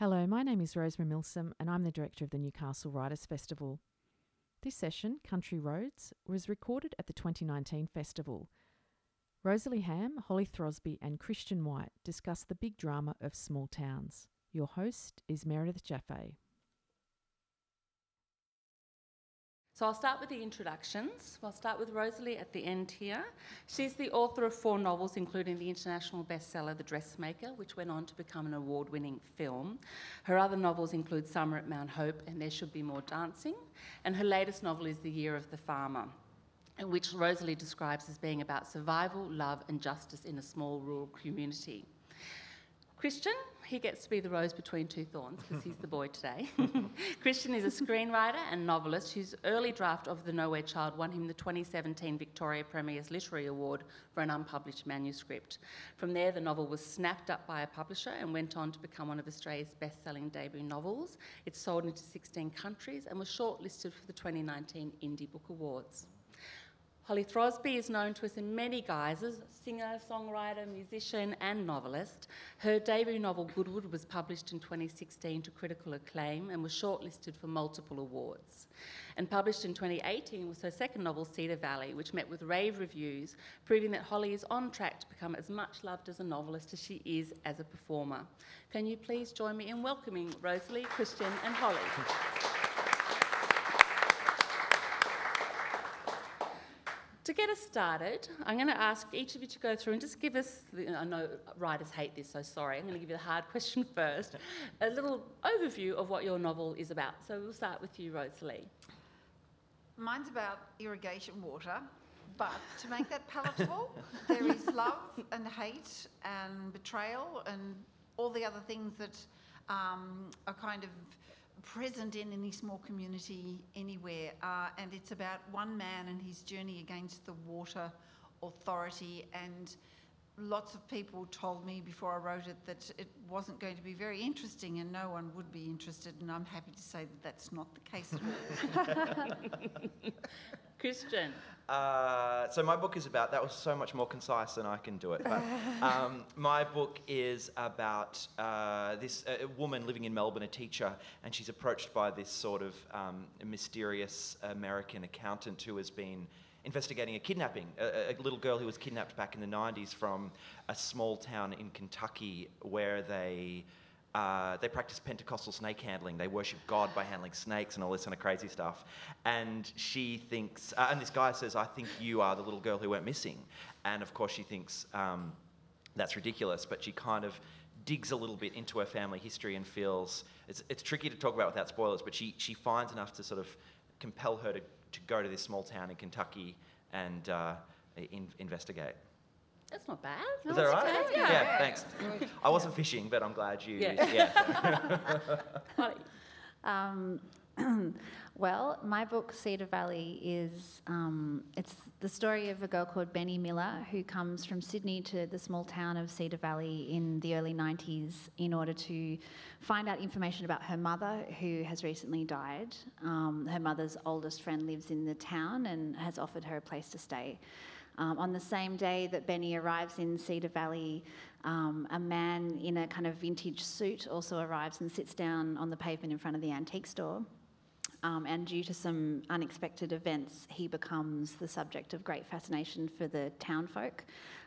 Hello, my name is Rosemarie Milsom, and I'm the director of the Newcastle Writers Festival. This session, Country Roads, was recorded at the 2019 festival. Rosalie Ham, Holly Throsby, and Christian White discuss the big drama of small towns. Your host is Meredith Jaffe. So I'll start with the introductions. I'll start with Rosalie at the end here. She's the author of four novels, including the international bestseller The Dressmaker, which went on to become an award winning film. Her other novels include Summer at Mount Hope and There Should Be More Dancing. And her latest novel is The Year of the Farmer, which Rosalie describes as being about survival, love, and justice in a small rural community. Christian, he gets to be the rose between two thorns because he's the boy today. Christian is a screenwriter and novelist whose early draft of The Nowhere Child won him the 2017 Victoria Premier's Literary Award for an unpublished manuscript. From there, the novel was snapped up by a publisher and went on to become one of Australia's best selling debut novels. It sold into 16 countries and was shortlisted for the 2019 Indie Book Awards. Holly Throsby is known to us in many guises singer, songwriter, musician, and novelist. Her debut novel, Goodwood, was published in 2016 to critical acclaim and was shortlisted for multiple awards. And published in 2018 was her second novel, Cedar Valley, which met with rave reviews, proving that Holly is on track to become as much loved as a novelist as she is as a performer. Can you please join me in welcoming Rosalie, Christian, and Holly? To get us started, I'm going to ask each of you to go through and just give us, I know writers hate this, so sorry, I'm going to give you the hard question first, a little overview of what your novel is about. So we'll start with you, Rosalie. Mine's about irrigation water, but to make that palatable, there is love and hate and betrayal and all the other things that um, are kind of present in any small community anywhere. Uh, and it's about one man and his journey against the water authority. And lots of people told me before I wrote it that it wasn't going to be very interesting and no one would be interested. And I'm happy to say that that's not the case at all. Christian. Uh, so my book is about that was so much more concise than I can do it. But um, my book is about uh, this uh, woman living in Melbourne, a teacher, and she's approached by this sort of um, mysterious American accountant who has been investigating a kidnapping, a, a, little girl who was kidnapped back in the 90s from a small town in Kentucky where they uh, they practice Pentecostal snake handling. They worship God by handling snakes and all this kind of crazy stuff. And she thinks, uh, and this guy says, I think you are the little girl who went missing. And of course, she thinks um, that's ridiculous, but she kind of digs a little bit into her family history and feels it's, it's tricky to talk about without spoilers, but she, she finds enough to sort of compel her to, to go to this small town in Kentucky and uh, in, investigate. That's not bad. Is that right? Okay. Yeah. yeah, thanks. I wasn't fishing, but I'm glad you. Yeah. yeah. um, well, my book Cedar Valley is um, it's the story of a girl called Benny Miller who comes from Sydney to the small town of Cedar Valley in the early 90s in order to find out information about her mother who has recently died. Um, her mother's oldest friend lives in the town and has offered her a place to stay. Um, on the same day that Benny arrives in Cedar Valley, um, a man in a kind of vintage suit also arrives and sits down on the pavement in front of the antique store. Um, and due to some unexpected events, he becomes the subject of great fascination for the townfolk.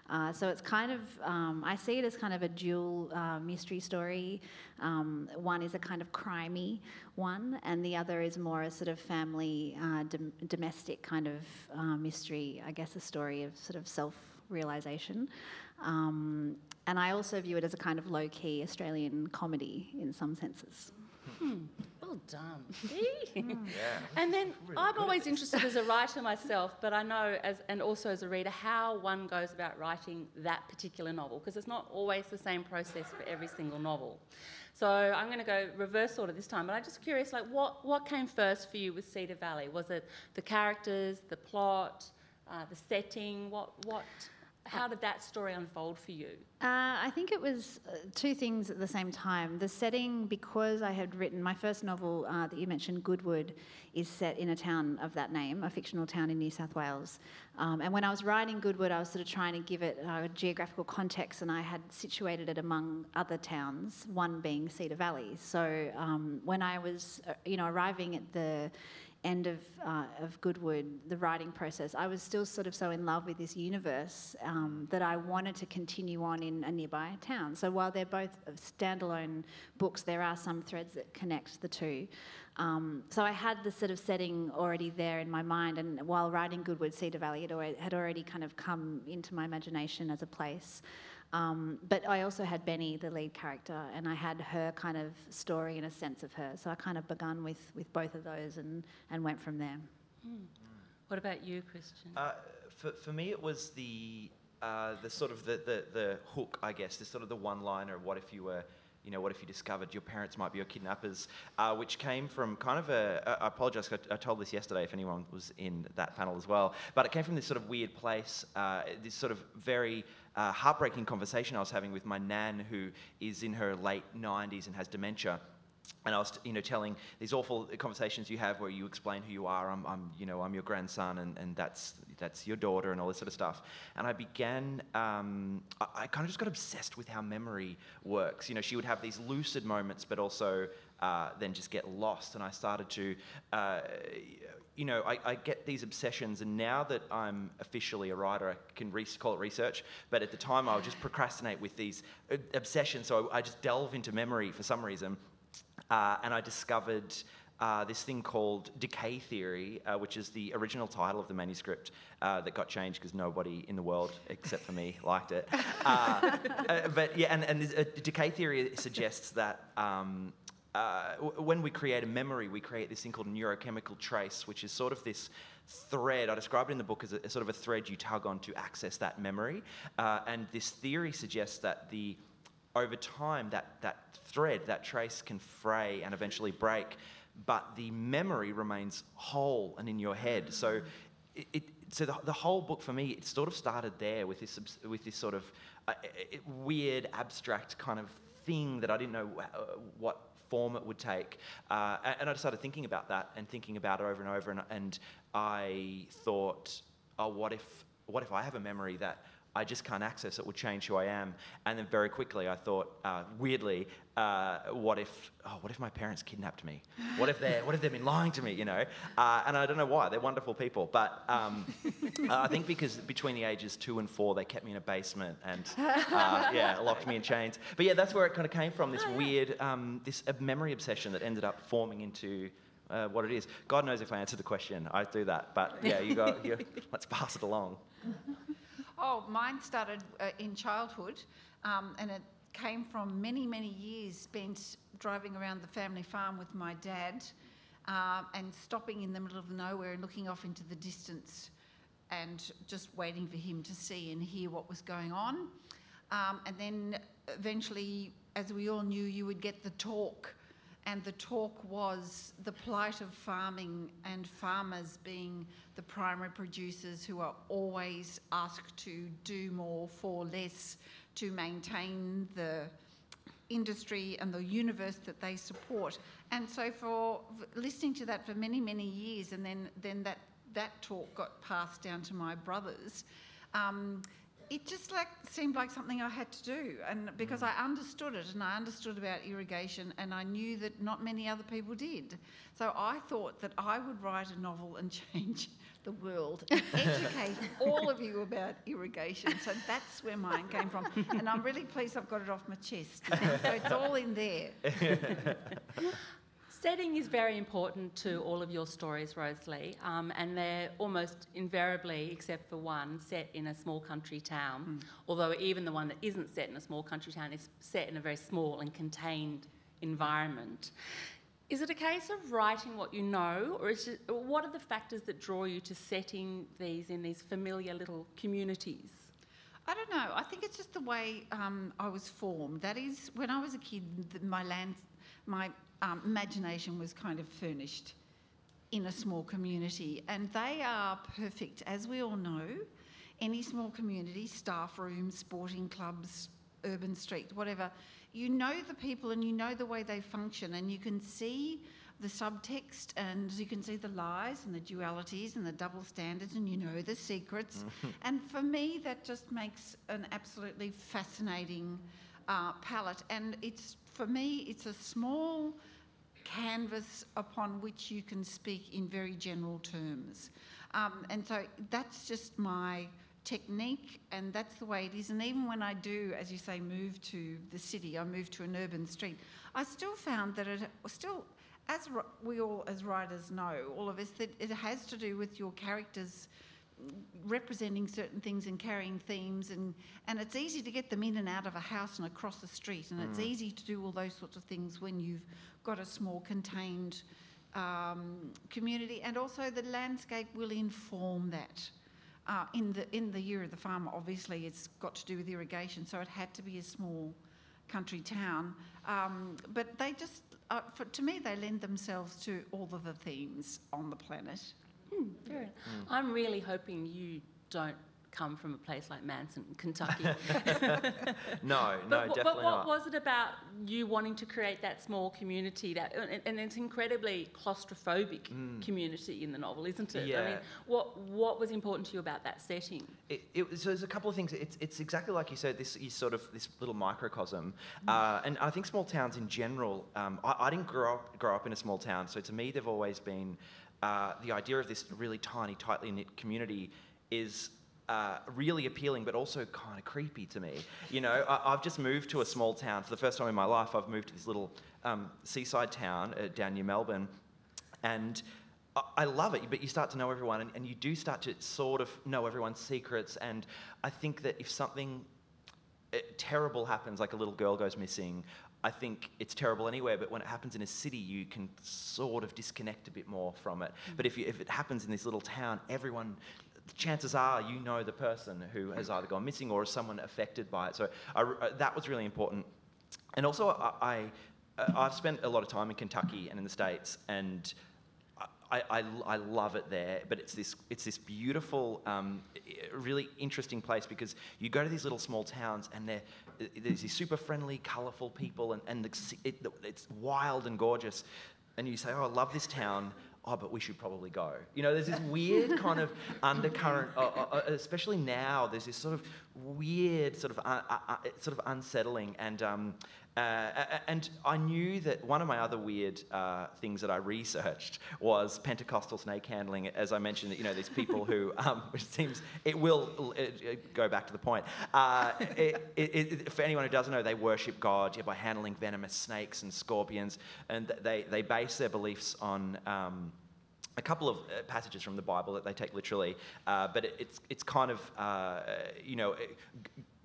Uh, so it's kind of, um, I see it as kind of a dual uh, mystery story. Um, one is a kind of crimey one, and the other is more a sort of family, uh, dom- domestic kind of uh, mystery, I guess a story of sort of self realization. Um, and I also view it as a kind of low key Australian comedy in some senses. Hmm. Well done. yeah. And then really I'm always interested as a writer myself, but I know as and also as a reader how one goes about writing that particular novel because it's not always the same process for every single novel. So I'm going to go reverse order this time, but I'm just curious, like what what came first for you with Cedar Valley? Was it the characters, the plot, uh, the setting? What what? How did that story unfold for you? Uh, I think it was uh, two things at the same time. The setting, because I had written my first novel uh, that you mentioned, Goodwood, is set in a town of that name, a fictional town in New South Wales. Um, and when I was writing Goodwood, I was sort of trying to give it a geographical context, and I had situated it among other towns, one being Cedar Valley. So um, when I was, uh, you know, arriving at the end of, uh, of Goodwood, the writing process, I was still sort of so in love with this universe um, that I wanted to continue on in a nearby town. So while they're both standalone books, there are some threads that connect the two. Um, so I had the sort of setting already there in my mind, and while writing Goodwood, Cedar Valley had already, had already kind of come into my imagination as a place. Um, but I also had Benny, the lead character, and I had her kind of story and a sense of her. So I kind of begun with, with both of those and, and went from there. Hmm. What about you, Christian? Uh, for, for me, it was the uh, the sort of the, the, the hook, I guess, the sort of the one-liner. What if you were you know, what if you discovered your parents might be your kidnappers, uh, which came from kind of a, I apologise, I, I, told this yesterday if anyone was in that panel as well, but it came from this sort of weird place, uh, this sort of very uh, heartbreaking conversation I was having with my nan who is in her late 90s and has dementia and I was, you know, telling these awful conversations you have where you explain who you are. I'm, I'm you know, I'm your grandson, and, and that's that's your daughter, and all this sort of stuff. And I began, um, I, I, kind of just got obsessed with how memory works. You know, she would have these lucid moments, but also uh, then just get lost. And I started to, uh, you know, I, I, get these obsessions, and now that I'm officially a writer, I can re- call it research. But at the time, I would just procrastinate with these uh, obsessions. So I, I just delve into memory for some reason. Uh, and I discovered uh, this thing called Decay Theory, uh, which is the original title of the manuscript uh, that got changed because nobody in the world except for me liked it. Uh, uh, but yeah, and, and Decay Theory suggests that. Um, when we create a memory, we create this thing called neurochemical trace, which is sort of this thread. I describe it in the book as a, a sort of a thread you tug on to access that memory. and this theory suggests that the over time, that, that thread, that trace can fray and eventually break, but the memory remains whole and in your head. So, it, it so the, the, whole book for me, it sort of started there with this, with this sort of uh, weird, abstract kind of thing that I didn't know uh, what form it would take. Uh, and I started thinking about that and thinking about it over and over. And, and I thought, oh, what if, what if I have a memory that I just can't access it will change who I am. And then very quickly I thought, uh, weirdly, uh, what if, oh, what if my parents kidnapped me? What if they, what if they've been lying to me? You know, uh, and I don't know why. They're wonderful people, but um, I think because between the ages two and four, they kept me in a basement and uh, yeah, locked me in chains. But yeah, that's where it kind of came from. This weird, um, this memory obsession that ended up forming into uh, what it is. God knows if I answered the question. I do that, but yeah, you go. Let's pass it along. Oh, mine started uh, in childhood, um, and it came from many, many years spent driving around the family farm with my dad uh, and stopping in the middle of nowhere and looking off into the distance and just waiting for him to see and hear what was going on. Um, and then eventually, as we all knew, you would get the talk and the talk was the plight of farming and farmers being the primary producers who are always asked to do more for less to maintain the industry and the universe that they support. And so for listening to that for many, many years and then, then that, that talk got passed down to my brothers, um, it just like seemed like something I had to do, and because mm. I understood it and I understood about irrigation, and I knew that not many other people did. So I thought that I would write a novel and change the world and educate all of you about irrigation. So that's where mine came from, and I'm really pleased I've got it off my chest. So it's all in there. Setting is very important to all of your stories, Rosalie, um, and they're almost invariably, except for one, set in a small country town. Mm. Although even the one that isn't set in a small country town is set in a very small and contained environment. Is it a case of writing what you know, or is it, what are the factors that draw you to setting these in these familiar little communities? I don't know. I think it's just the way um, I was formed. That is, when I was a kid, my land, my um, imagination was kind of furnished in a small community, and they are perfect, as we all know, any small community, staff rooms, sporting clubs, urban street, whatever, you know the people and you know the way they function and you can see the subtext and you can see the lies and the dualities and the double standards and you know the secrets. and for me, that just makes an absolutely fascinating uh, palette. And it's for me, it's a small canvas upon which you can speak in very general terms. Um, and so that's just my technique, and that's the way it is. And even when I do, as you say, move to the city, I move to an urban street, I still found that it still, as we all as writers know, all of us, that it has to do with your characters representing certain things and carrying themes and and it's easy to get them in and out of a house and across the street and it's easy to do all those sorts of things when you've got a small contained um, community and also the landscape will inform that. Uh, in the in the year of the farmer obviously it's got to do with irrigation so it had to be a small country town. Um, but they just uh, for, to me they lend themselves to all of the themes on the planet Enough. I'm really hoping you don't come from a place like Manson, Kentucky. No, no, wh- definitely but what not. was it about you wanting to create that small community that and, and it's incredibly claustrophobic community in the novel, isn't it? I mean, Mm. Yeah. what what was important to you about that setting? It, it was, so there's a couple of things. It's, it's exactly like you said. This is sort of this little microcosm, uh, and I think small towns in general. Um, I, I didn't grow up grow up in a small town, so to me they've always been uh, the idea of this really tiny, tightly knit community is. Uh, really appealing, but also kind of creepy to me. You know, I, I've just moved to a small town for the first time in my life. I've moved to this little um, seaside town uh, down near Melbourne, and I- I love it, but you start to know everyone, and, and you do start to sort of know everyone's secrets. And I think that if something uh, terrible happens, like a little girl goes missing, I think it's terrible anywhere. But when it happens in a city, you can sort of disconnect a bit more from it. But if, you, if it happens in this little town, everyone. Chances are you know the person who has either gone missing or is someone affected by it. So I, uh, that was really important. And also, I, I, uh, I've spent a lot of time in Kentucky and in the States, and I, I, I love it there, but it's this, it's this beautiful, um, really interesting place because you go to these little small towns and they're, there's these super friendly, colourful people, and, and it, it's wild and gorgeous. And you say, Oh, I love this town. Oh, but we should probably go. You know, there's this weird kind of undercurrent, uh, uh, uh, especially now. There's this sort of weird, sort of, uh, uh, uh, sort of unsettling, and um, uh, and I knew that one of my other weird uh, things that I researched was Pentecostal snake handling. As I mentioned, you know, these people who, um, which seems it will it, it go back to the point. Uh, it, it, it, for anyone who doesn't know, they worship God yeah, by handling venomous snakes and scorpions, and they they base their beliefs on. Um, a couple of uh, passages from the Bible that they take literally, uh, but it, it's it's kind of uh, you know.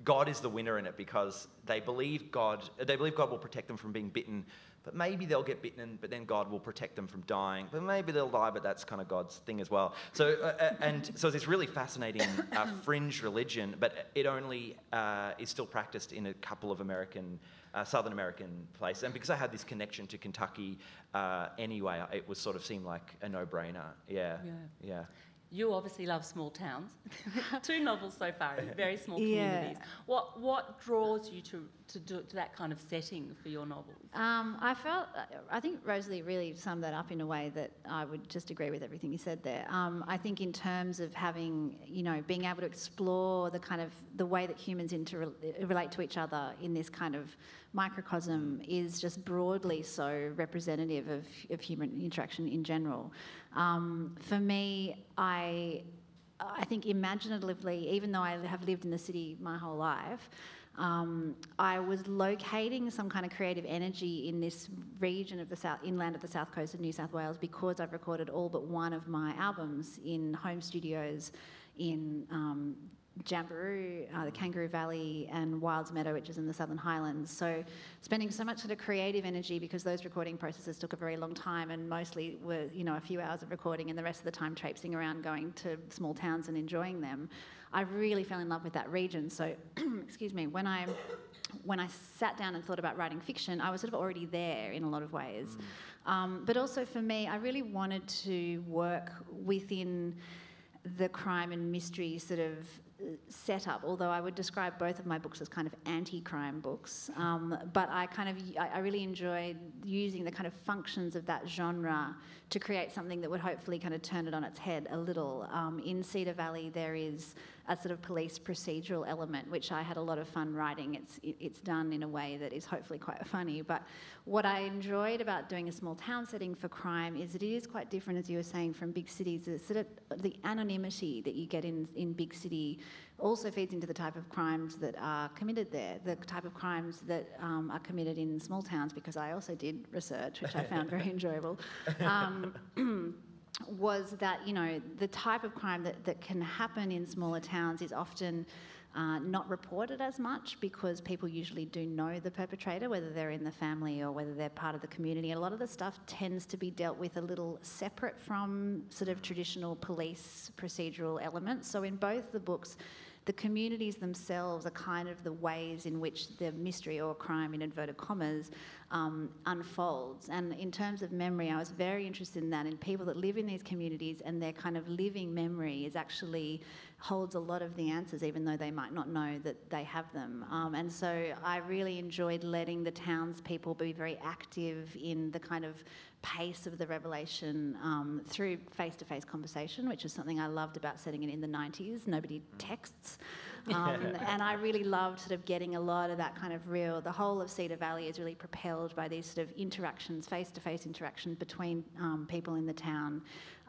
God is the winner in it because they believe God. They believe God will protect them from being bitten, but maybe they'll get bitten, but then God will protect them from dying. But maybe they'll die, but that's kind of God's thing as well. So uh, uh, and so it's this really fascinating uh, fringe religion, but it only uh, is still practiced in a couple of American. Uh, Southern American places. and because I had this connection to Kentucky uh, anyway, it was sort of seemed like a no-brainer. Yeah, Yeah. yeah. You obviously love small towns. Two novels so far, in very small Yeah. communities. What what draws you to to, do, to that kind of setting for your novels? Um, I felt, I think Rosalie really summed that up in a way that I would just agree with everything you said there. Um, I think in terms of having, you know, being able to explore the kind of the way that humans inter- relate to each other in this kind of microcosm is just broadly so representative of, of human interaction in general. Um, for me, I I think imaginatively, even though I have lived in the city my whole life, um, I was locating some kind of creative energy in this region of the south, inland of the south coast of New South Wales because I've recorded all but one of my albums in home studios in um, Jamberoo, uh, the Kangaroo Valley, and Wildes Meadow, which is in the Southern Highlands. So, spending so much sort of creative energy because those recording processes took a very long time and mostly were, you know, a few hours of recording and the rest of the time traipsing around going to small towns and enjoying them. I really fell in love with that region. So, excuse me, when I when I sat down and thought about writing fiction, I was sort of already there in a lot of ways. Um, but also for me, I really wanted to work within the crime and mystery sort of setup, although I would describe both of my books as kind of anti-crime books. Um, but I kind of, I, really enjoyed using the kind of functions of that genre to create something that would hopefully kind of turn it on its head a little. Um, in Cedar Valley, there is a sort of police procedural element, which I had a lot of fun writing. It's it's done in a way that is hopefully quite funny. But what I enjoyed about doing a small town setting for crime is that it is quite different, as you were saying, from big cities. The sort of the anonymity that you get in in big city also feeds into the type of crimes that are committed there, the type of crimes that um, are committed in small towns, because I also did research, which I found very enjoyable. Um, was that you know the type of crime that, that can happen in smaller towns is often uh, not reported as much because people usually do know the perpetrator, whether they're in the family or whether they're part of the community. A lot of the stuff tends to be dealt with a little separate from sort of traditional police procedural elements. So in both the books, the communities themselves are kind of the ways in which the mystery or crime, in inverted commas, um, unfolds. And in terms of memory, I was very interested in that, in people that live in these communities and their kind of living memory is actually holds a lot of the answers, even though they might not know that they have them. Um, and so I really enjoyed letting the townspeople be very active in the kind of pace of the revelation um, through face to face conversation, which is something I loved about setting it in the 90s. Nobody texts. Um, and I really loved sort of getting a lot of that kind of real, the whole of Cedar Valley is really propelled by these sort of interactions, face to face interactions between um, people in the town.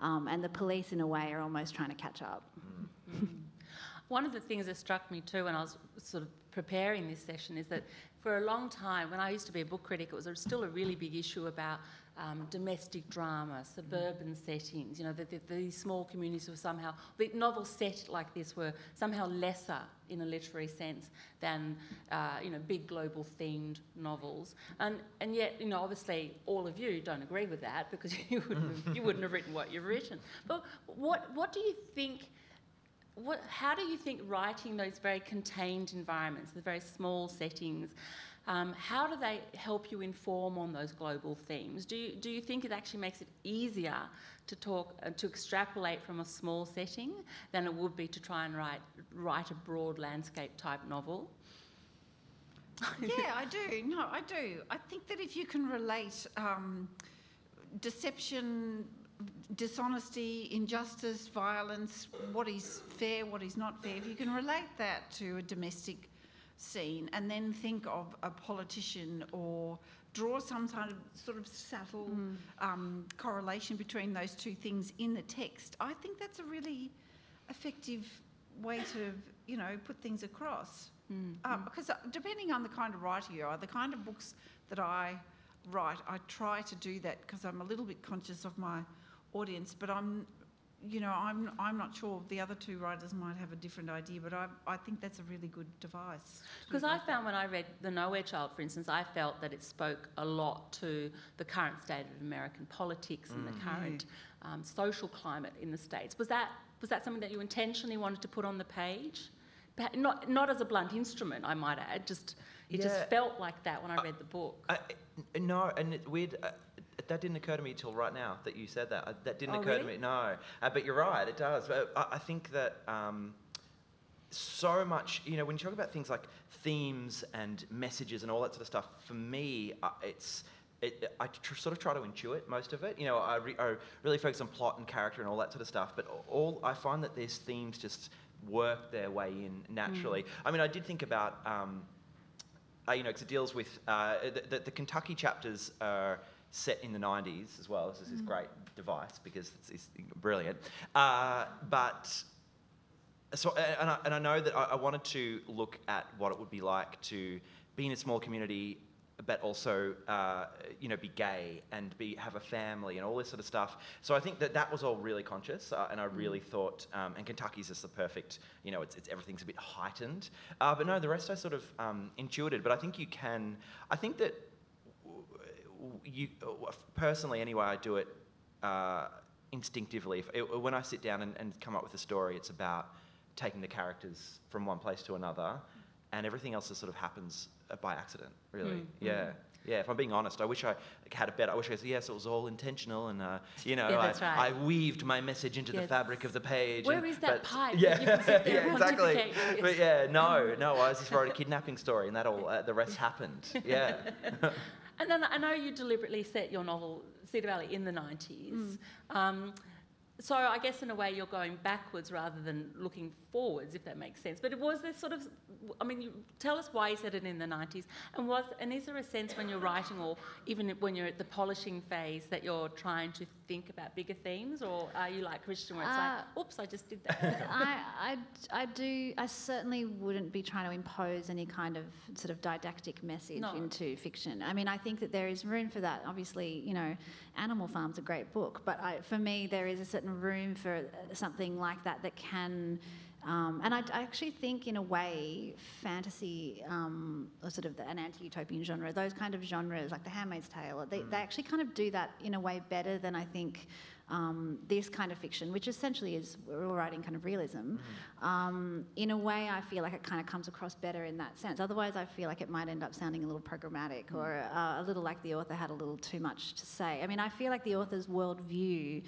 Um, and the police, in a way, are almost trying to catch up. Mm. One of the things that struck me too when I was sort of preparing this session is that for a long time, when I used to be a book critic, it was still a really big issue about um, domestic drama, suburban settings. You know, that the, these small communities were somehow, the novels set like this were somehow lesser in a literary sense than, uh, you know, big global themed novels. And, and yet, you know, obviously all of you don't agree with that because you wouldn't have, you wouldn't have written what you've written. But what, what do you think? What, how do you think writing those very contained environments, the very small settings, um, how do they help you inform on those global themes? Do you, do you think it actually makes it easier to talk uh, to extrapolate from a small setting than it would be to try and write write a broad landscape type novel? yeah, I do. No, I do. I think that if you can relate um, deception, dishonesty, injustice, violence, what is fair, what is not fair, if you can relate that to a domestic scene and then think of a politician or draw some kind of sort of subtle mm. um, correlation between those two things in the text, I think that's a really effective way to, you know, put things across. Mm. Uh, because uh, depending on the kind of writer you are, the kind of books that I write, I try to do that because I'm a little bit conscious of my audience, but I'm you know, I'm, I'm not sure. The other two writers might have a different idea, but I, I think that's a really good device. Because I found when I read The Nowhere Child, for instance, I felt that it spoke a lot to the current state of American politics and mm. the current um, social climate in the States. Was that, was that something that you intentionally wanted to put on the page? Not, not as a blunt instrument, I might add, just it yeah. just felt like that when I read the book. I, no, and it, weird. Uh, that didn't occur to me till right now that you said that. Uh, that didn't oh, occur really? to me. No, uh, but you're right. It does. But I, I think that um, so much. You know, when you talk about things like themes and messages and all that sort of stuff, for me, uh, it's. It, I tr- sort of try to intuit most of it. You know, I, re- I, really focus on plot and character and all that sort of stuff. But all I find that these themes just work their way in naturally. Mm. I mean, I did think about, um, uh, you know, because it deals with uh, the, the, the, Kentucky chapters are set in the 90s as well. This is this mm. great device because it's, it's brilliant. Uh, but so, and I, and I know that I, I, wanted to look at what it would be like to be in a small community, but also, uh, you know, be gay and be have a family and all this sort of stuff. So I think that that was all really conscious, uh, and I really mm. thought, um, and Kentucky's just the perfect, you know, it's, it's everything's a bit heightened. Uh, but no, the rest I sort of um, intuited. But I think you can. I think that you, personally, anyway, I do it uh, instinctively. If, it, when I sit down and, and, come up with a story, it's about taking the characters from one place to another, and everything else just sort of happens uh, by accident, really. Mm. Yeah. yeah, if I'm being honest, I wish I had a better. I wish I said yes, it was all intentional, and uh, you know, Yeah, I, right. I weaved my message into the fabric of the page. Where and- is that but- pipe Yeah, you can sit there yeah, exactly. But yeah, no, no, I just wrote a kidnapping story, and that all uh, the rest happened. Yeah. And then I know you deliberately set your novel Cedar Valley in the 90s. Um, so I guess in a way you're going backwards rather than looking forwards, if that makes sense. But it was this sort of, I mean, you, tell us why you said it in the 90s, and was and is there a sense when you're writing, or even when you're at the polishing phase, that you're trying to think about bigger themes, or are you like Christian, where it's Uh, like, oops, I just did that. I, I, I do. I certainly wouldn't be trying to impose any kind of sort of didactic message No. into fiction. I mean, I think that there is room for that. Obviously, you know, Animal Farm's a great book, but I, for me, there is a certain room for something like that that can. Um, and I, I actually think, in a way, fantasy, um, or sort of the, an anti-utopian genre, those kind of genres, like The Handmaid's Tale, they, they actually kind of do that in a way better than I think um, this kind of fiction, which essentially is we're all writing kind of realism. Um, in a way, I feel like it kind of comes across better in that sense. Otherwise, I feel like it might end up sounding a little programmatic or uh, a little like the author had a little too much to say. I mean, I feel like the author's worldview.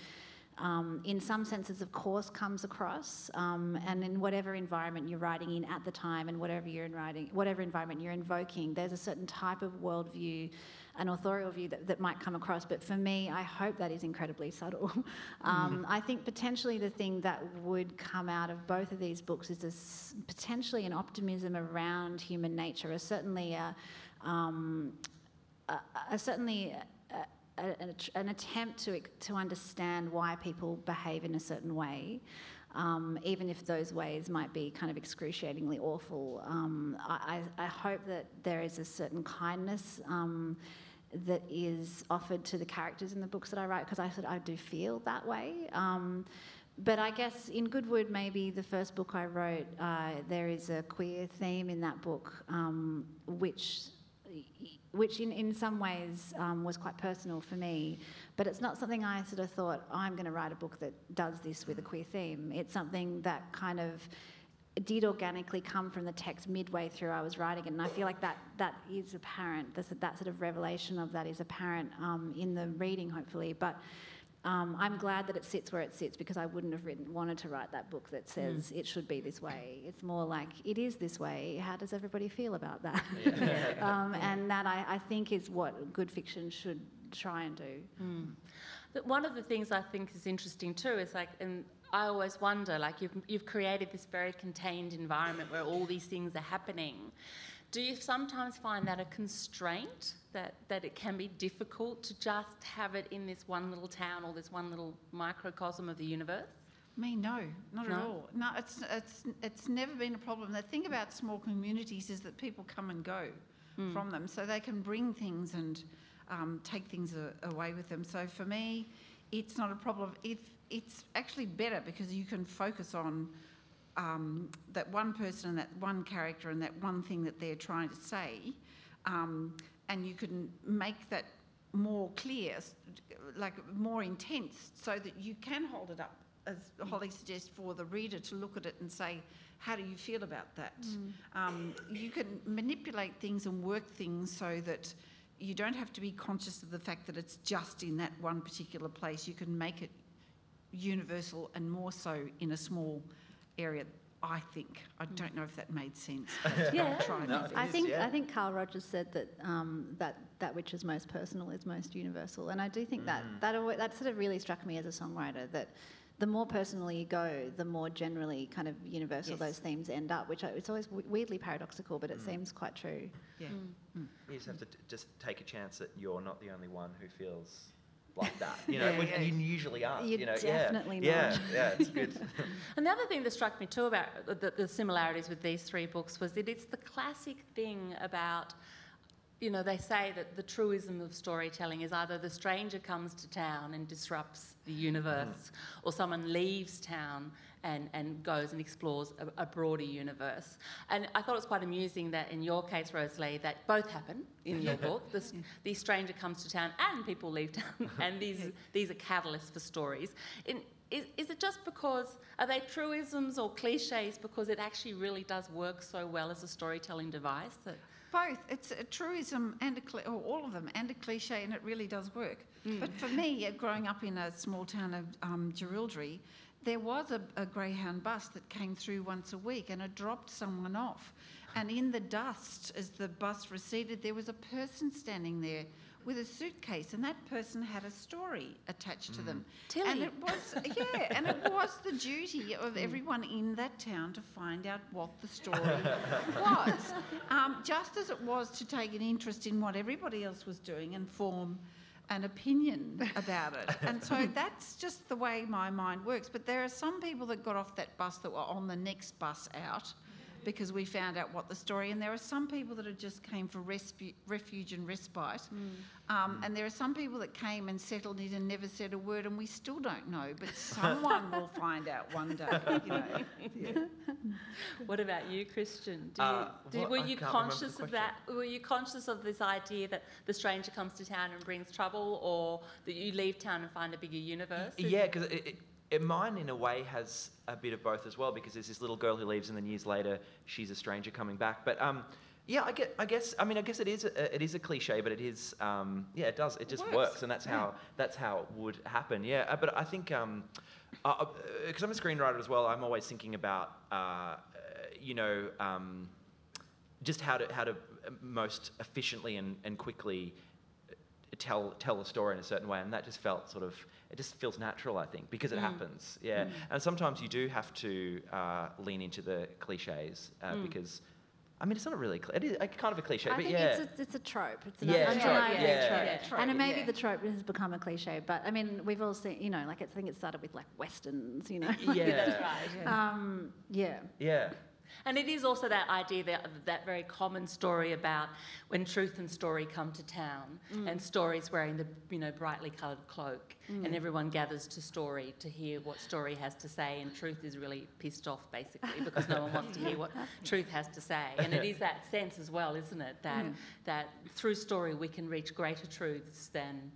Um, in some senses, of course, comes across, um, and in whatever environment you're writing in at the time, and whatever you're in writing, whatever environment you're invoking, there's a certain type of worldview, an authorial view that, that might come across. But for me, I hope that is incredibly subtle. um, I think potentially the thing that would come out of both of these books is this potentially an optimism around human nature, or certainly a, um, a, a certainly a, a, an, attempt to to understand why people behave in a certain way. Um, even if those ways might be kind of excruciatingly awful, um, I, I I hope that there is a certain kindness um, that is offered to the characters in the books that I write because I I do feel that way. Um, but I guess in Goodwood, maybe the first book I wrote, uh, there is a queer theme in that book, um, which which in, in some ways um, was quite personal for me. But it's not something I sort of thought, I'm going to write a book that does this with a queer theme. It's something that kind of did organically come from the text midway through I was writing it. And I feel like that, that is apparent, that, that sort of revelation of that is apparent um, in the reading, hopefully. But um, I'm glad that it sits where it sits because I wouldn't have written, wanted to write that book that says it should be this way. It's more like it is this way. How does everybody feel about that? um, and that I, I think is what good fiction should try and do. But one of the things I think is interesting too is like, and I always wonder, like you've you've created this very contained environment where all these things are happening. Do you sometimes find that a constraint that that it can be difficult to just have it in this one little town or this one little microcosm of the universe? Me, no, not at all. No, it's it's it's never been a problem. The thing about small communities is that people come and go from them, so they can bring things and um, take things a, away with them. So for me, it's not a problem. If it's actually better because you can focus on um, that one person and that one character and that one thing that they're trying to say, um, and you can make that more clear, like more intense, so that you can hold it up, as Holly suggests, for the reader to look at it and say, "How do you feel about that?" Um, you can manipulate things and work things so that you don't have to be conscious of the fact that it's just in that one particular place. You can make it universal and more so in a small area. I think. I don't know if that made sense. but Yeah. I tried. No, my it I is, think yeah. I think Carl Rogers said that um, that that which is most personal is most universal, and I do think that that alwa- that sort of really struck me as a songwriter that. The more personally you go, the more generally kind of universal Yes. those themes end up, which I, it's always w- weirdly paradoxical, but it seems quite true. Yeah. Mm. You just have to t- just take a chance that you're not the only one who feels like that. You know, Yeah, when- yeah. and you usually aren't. You're you know, definitely yeah, not. Yeah, yeah, it's good. And the other thing that struck me too about the, the similarities with these three books was that it's the classic thing about, you know, they say that the truism of storytelling is either the stranger comes to town and disrupts the universe, mm. or someone leaves town and, and goes and explores a, a broader universe. And I thought it was quite amusing that in your case, Rosalie, that both happen in your book. This, the stranger comes to town and people leave town, and these, these are catalysts for stories. In, is, is it just because, are they truisms or cliches because it actually really does work so well as a storytelling device that Both. It's a truism and a cli- or all of them, and a cliche, and it really does work. But for me, uh, growing up in a small town of um, Jerilderie, there was a, a Greyhound bus that came through once a week, and it dropped someone off. And in the dust, as the bus receded, there was a person standing there with a suitcase, and that person had a story attached to them. And Tilly. it was, yeah, and it was the duty of everyone in that town to find out what the story was. Um, just as it was to take an interest in what everybody else was doing and form an opinion about it. And so that's just the way my mind works. But there are some people that got off that bus that were on the next bus out because we found out what the story. And there are some people that have just came for respu- refuge and respite. Um, and there are some people that came and settled in and never said a word, and we still don't know. But someone will find out one day. You know. What about you, Christian? Do you, Uh, do, were I you conscious of that? Were you conscious of this idea that the stranger comes to town and brings trouble, or that you leave town and find a bigger universe? Yeah, because it, mine in a way has a bit of both as well because there's this little girl who leaves and then years later she's a stranger coming back. But um, yeah, I get, I guess, I mean, I guess it is, a, it is a cliche, but it is, um, yeah, it does, it just works, works, and that's how that's how it would happen. Yeah, uh, but I think, um, because I'm a screenwriter as well, I'm always thinking about, uh, uh, you know, um, just how to how to uh, most efficiently and, and quickly tell tell a story in a certain way, and that just felt sort of it just feels natural, I think, because it happens. Yeah, and sometimes you do have to uh, lean into the cliches uh, because. I mean, it's not really. Cl- it is like, kind of a cliche, I but think yeah. it's, a, it's a trope. It's an Yeah, trope, undeniable yeah, trope. yeah, trope, and maybe yeah. the trope has become a cliche, but I mean, we've all seen, you know, like I think it started with like westerns, you know. yeah, That's right. Um, yeah. yeah, And it is also that idea that that very common story about when truth and story come to town, mm. and story's wearing the you know brightly coloured cloak, mm. and everyone gathers to story to hear what story has to say, and truth is really pissed off basically because no one wants to hear what truth has to say, and it is that sense as well, isn't it? That mm. that through story we can reach greater truths than.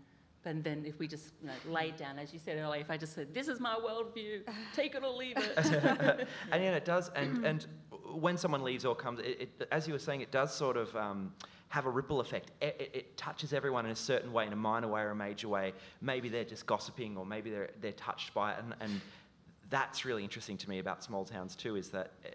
And then if we just you know, laid down, as you said earlier, if I just said, "This is my worldview, take it or leave it," and yeah, it does. And and when someone leaves or comes, it, it, as you were saying, it does sort of um, have a ripple effect. It, it, it touches everyone in a certain way, in a minor way or a major way. Maybe they're just gossiping, or maybe they're they're touched by it, and, and that's really interesting to me about small towns too. Is that. Uh,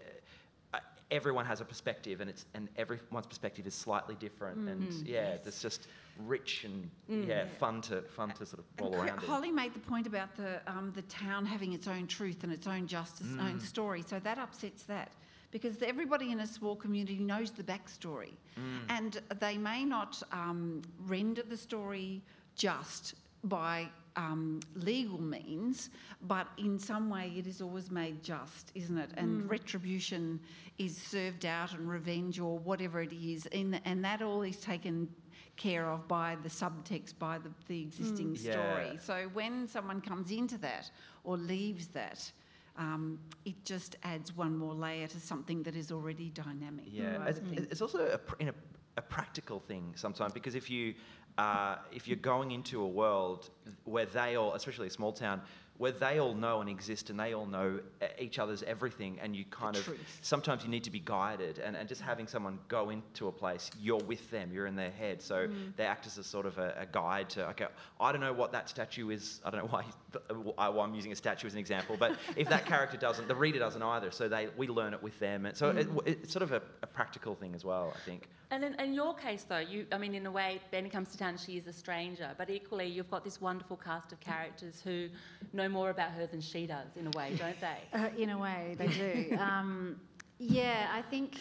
Everyone has a perspective, and it's and everyone's perspective is slightly different, and yeah, it's just rich and yeah, fun to fun to sort of roll And around in. Holly made the point about the um, the town having its own truth and its own justice, own Mm. story. So that upsets that because everybody in a small community knows the backstory, Mm. and they may not um, render the story just by um, legal means, but in some way it is always made just, isn't it? And retribution is served out, and revenge or whatever it is, in and that all is taken care of by the subtext, by the, the existing Yeah. story. So when someone comes into that or leaves that, um, it just adds one more layer to something that is already dynamic. Yeah, I it's, it's also a, in a, a practical thing sometimes because if you uh, if you're going into a world where they all, especially a small town, where they all know and exist and they all know uh, each other's everything, and you kind of truth. sometimes you need to be guided, and, and just mm. having someone go into a place, you're with them, you're in their head, so mm. they act as a sort of a, a guide to okay, I don't know what that statue is, I don't know why, uh, why I'm using a statue as an example, but if that character doesn't, the reader doesn't either, so they we learn it with them, and so mm. it, it's sort of a, a practical thing as well, I think. And in, in your case, though, you, I mean, in a way, Benny comes to town, she is a stranger, but equally, you've got this wonderful cast of characters who know more about her than she does, in a way, don't they? Uh, in a way, they do. um, yeah, I think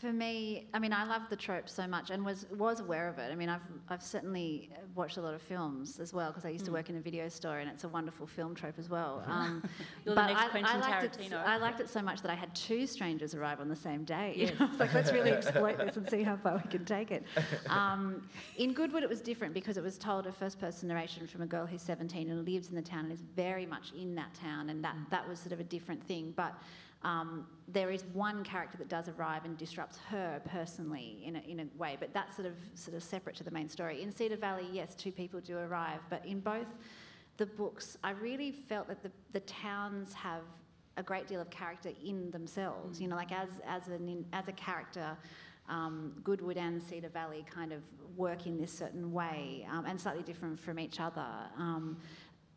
for me, I mean, I love the trope so much and was was aware of it. I mean, I've I've certainly watched a lot of films as well because I used to work in a video store and it's a wonderful film trope as well. Um, You're the but next I, Quentin I liked it. Tarantino. I liked it so much that I had two strangers arrive on the same day. It's like let's really exploit this and see how far we can take it. Um, in Goodwood, it was different because it was told a first-person narration from a girl who's 17 and lives in the town and is very much in that town, and that that was sort of a different thing. But um, there is one character that does arrive and disrupts her personally in a, in a way, but that's sort of sort of separate to the main story. In Cedar Valley, yes, two people do arrive, but in both the books, I really felt that the, the towns have a great deal of character in themselves. You know, like as as an as a character. um, Goodwood and Cedar Valley kind of work in this certain way um, and slightly different from each other. Um,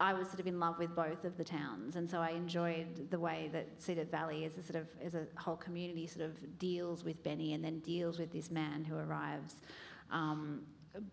I was sort of in love with both of the towns, and so I enjoyed the way that Cedar Valley, as a sort of as a whole community, sort of deals with Benny and then deals with this man who arrives. Um,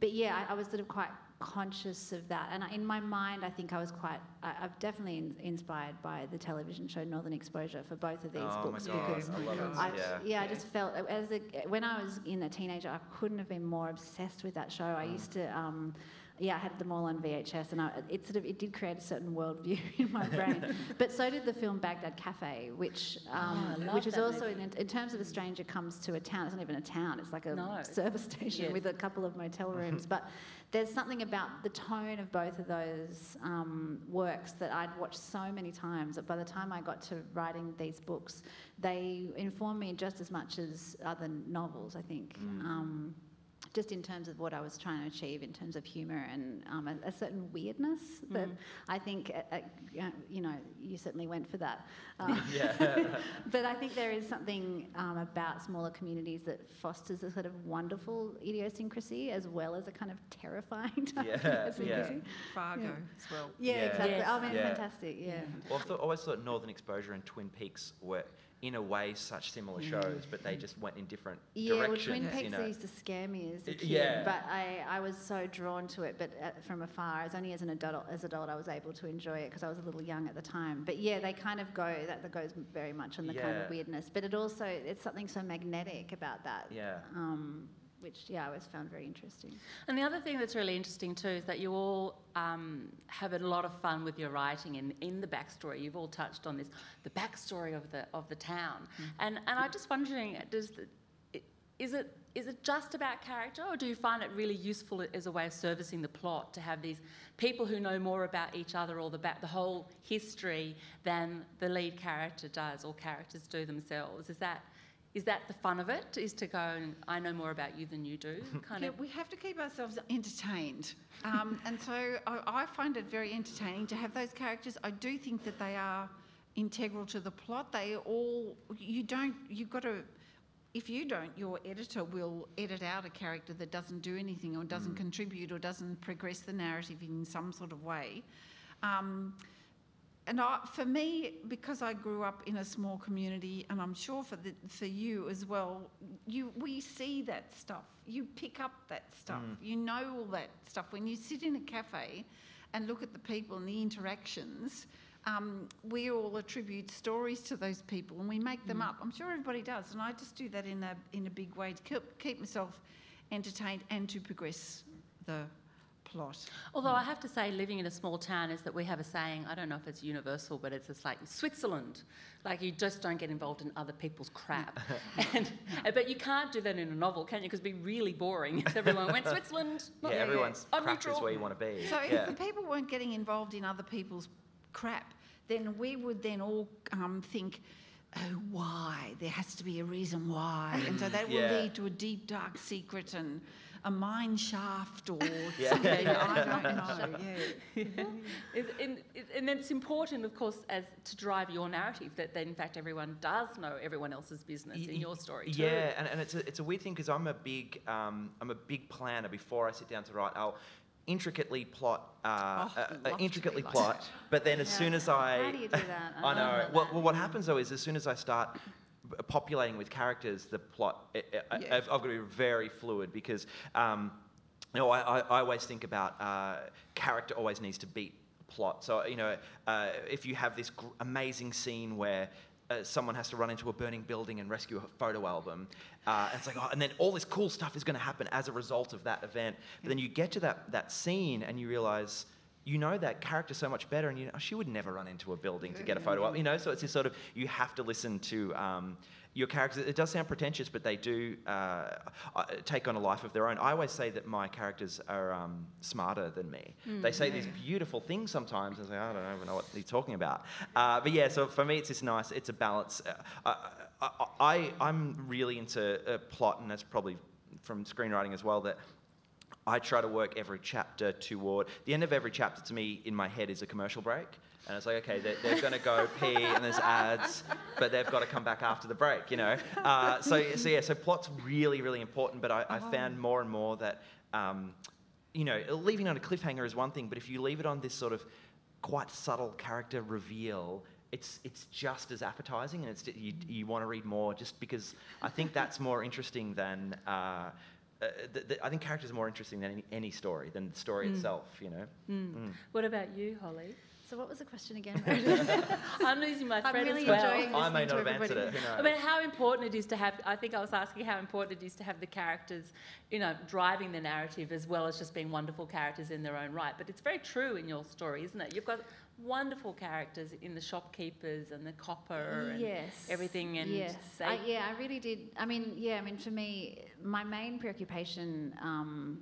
but yeah, I, I was sort of quite conscious of that, and I, in my mind, I think I was quite. I, I'm definitely in, inspired by the television show Northern Exposure for both of these oh books my god, because I love it. I, yeah. yeah, I just felt as a, when I was in a teenager, I couldn't have been more obsessed with that show. I Mm. used to, um, yeah, I had them all on VHS, and I, it sort of it did create a certain worldview in my brain. but so did the film Baghdad Cafe, which um, Oh, which is also in, in terms of a stranger comes to a town. It's not even a town; it's like a No. service station Yes. with a couple of motel rooms. but there's something about the tone of both of those um, works that I'd watched so many times that by the time I got to writing these books, they informed me just as much as other novels, I think. Mm. Um, just in terms of what I was trying to achieve in terms of humour and um, a, a certain weirdness that Mm. I think, uh, uh, you know, you certainly went for that. Um, yeah. but I think there is something um, about smaller communities that fosters a sort of wonderful idiosyncrasy as well as a kind of terrifying type Yeah, idiosyncrasy. yeah. Fargo Yeah. as well. Yeah, Yeah. exactly. Yes. I mean, Yeah. fantastic. Yeah. Well, I've thought, always thought Northern Exposure and Twin Peaks were, in a way, such similar shows, but they just went in different Yeah, well, directions. Twin you Peaks know. used to scare me as a kid, yeah. but I, I was so drawn to it. But uh, from afar, as only as an adult, as adult, I was able to enjoy it because I was a little young at the time. But yeah, they kind of go that, that goes very much on the kind of weirdness. But it also it's something so magnetic about that. Yeah. Um, which yeah, I always found very interesting. And the other thing that's really interesting too is that you all um, have a lot of fun with your writing in, in the backstory. You've all touched on this, the backstory of the of the town. And and I'm just wondering, does the, is it is it just about character, or do you find it really useful as a way of servicing the plot to have these people who know more about each other or the back, the whole history than the lead character does or characters do themselves? Is that is that the fun of it? Is to go and I know more about you than you do, kind Yeah, of. we have to keep ourselves entertained. Um, and so I, I find it very entertaining to have those characters. I do think that they are integral to the plot. They all, you don't, you've got to, if you don't, your editor will edit out a character that doesn't do anything or doesn't contribute or doesn't progress the narrative in some sort of way. Um, and I, for me, because I grew up in a small community, and I'm sure for the, for you as well, you we see that stuff. You pick up that stuff. You know all that stuff when you sit in a cafe and look at the people and the interactions. Um, we all attribute stories to those people and we make them up. I'm sure everybody does, and I just do that in a in a big way to keep, keep myself entertained and to progress the plot. Although I have to say, living in a small town is that we have a saying, I don't know if it's universal, but it's just like Switzerland. Like you just don't get involved in other people's crap. and, but you can't do that in a novel, can you? Because it'd be really boring if everyone went, Switzerland. Yeah, everyone's I'm crap is neutral." where you want to be. So if the people weren't getting involved in other people's crap, then we would then all um, think, oh, why? There has to be a reason why. And so that will Yeah. lead to a deep, dark secret and a mine shaft or Yeah. something. I don't know. Yeah. It- and, it- and then it's important, of course, as to drive your narrative that, that in fact everyone does know everyone else's business Y- in your story too. Yeah, and, and it's, a, it's a weird thing because I'm a big um, I'm a big planner. Before I sit down to write, I'll intricately plot, uh, Oh, uh, love to be intricately like plot. that. But then as Yeah. soon as I, How do you do that? I know. Well, well, what happens though is as soon as I start b- populating with characters, the plot, i I, Yeah. I've, I've got to be very fluid because, um, you know, I, I, I always think about uh, character always needs to beat plot. So, you know, uh, if you have this gr- amazing scene where uh, someone has to run into a burning building and rescue a photo album. Uh, and it's like, oh, and then all this cool stuff is going to happen as a result of that event. But then you get to that, that scene and you realize you know that character so much better, and you know, she would never run into a building to get a photo op. You know, so it's this sort of you have to listen to um, your characters. It does sound pretentious, but they do uh, uh, take on a life of their own. I always say that my characters are um, smarter than me. They say these beautiful things sometimes. I say, I don't even know what he's talking about. Uh, but yeah, so for me, it's this nice. It's a balance. Uh, I, I, I, I'm really into uh, plot, and that's probably from screenwriting as well. That I try to work every chapter toward the end of every chapter. To me, in my head, is a commercial break. And it's like, okay, they're, they're going to go pee and there's ads, but they've got to come back after the break, you know? Uh, so, so, yeah, so plot's really, really important, but I, I found more and more that, um, you know, leaving on a cliffhanger is one thing, but if you leave it on this sort of quite subtle character reveal, it's, it's just as appetizing and it's, you, you want to read more just because I think that's more interesting than. Uh, uh, the, the, I think characters are more interesting than any, any story, than the story Mm. itself, you know? Mm. What about you, Holly? So what was the question again? I'm losing my I'm thread really as well. enjoying I may listening not to have answered it, everybody. I mean, how important it is to have. I think I was asking how important it is to have the characters, you know, driving the narrative as well as just being wonderful characters in their own right. But it's very true in your story, isn't it? You've got wonderful characters in the shopkeepers and the copper and yes. everything. And yes, I, yeah, I really did. I mean, yeah, I mean, for me, my main preoccupation, um,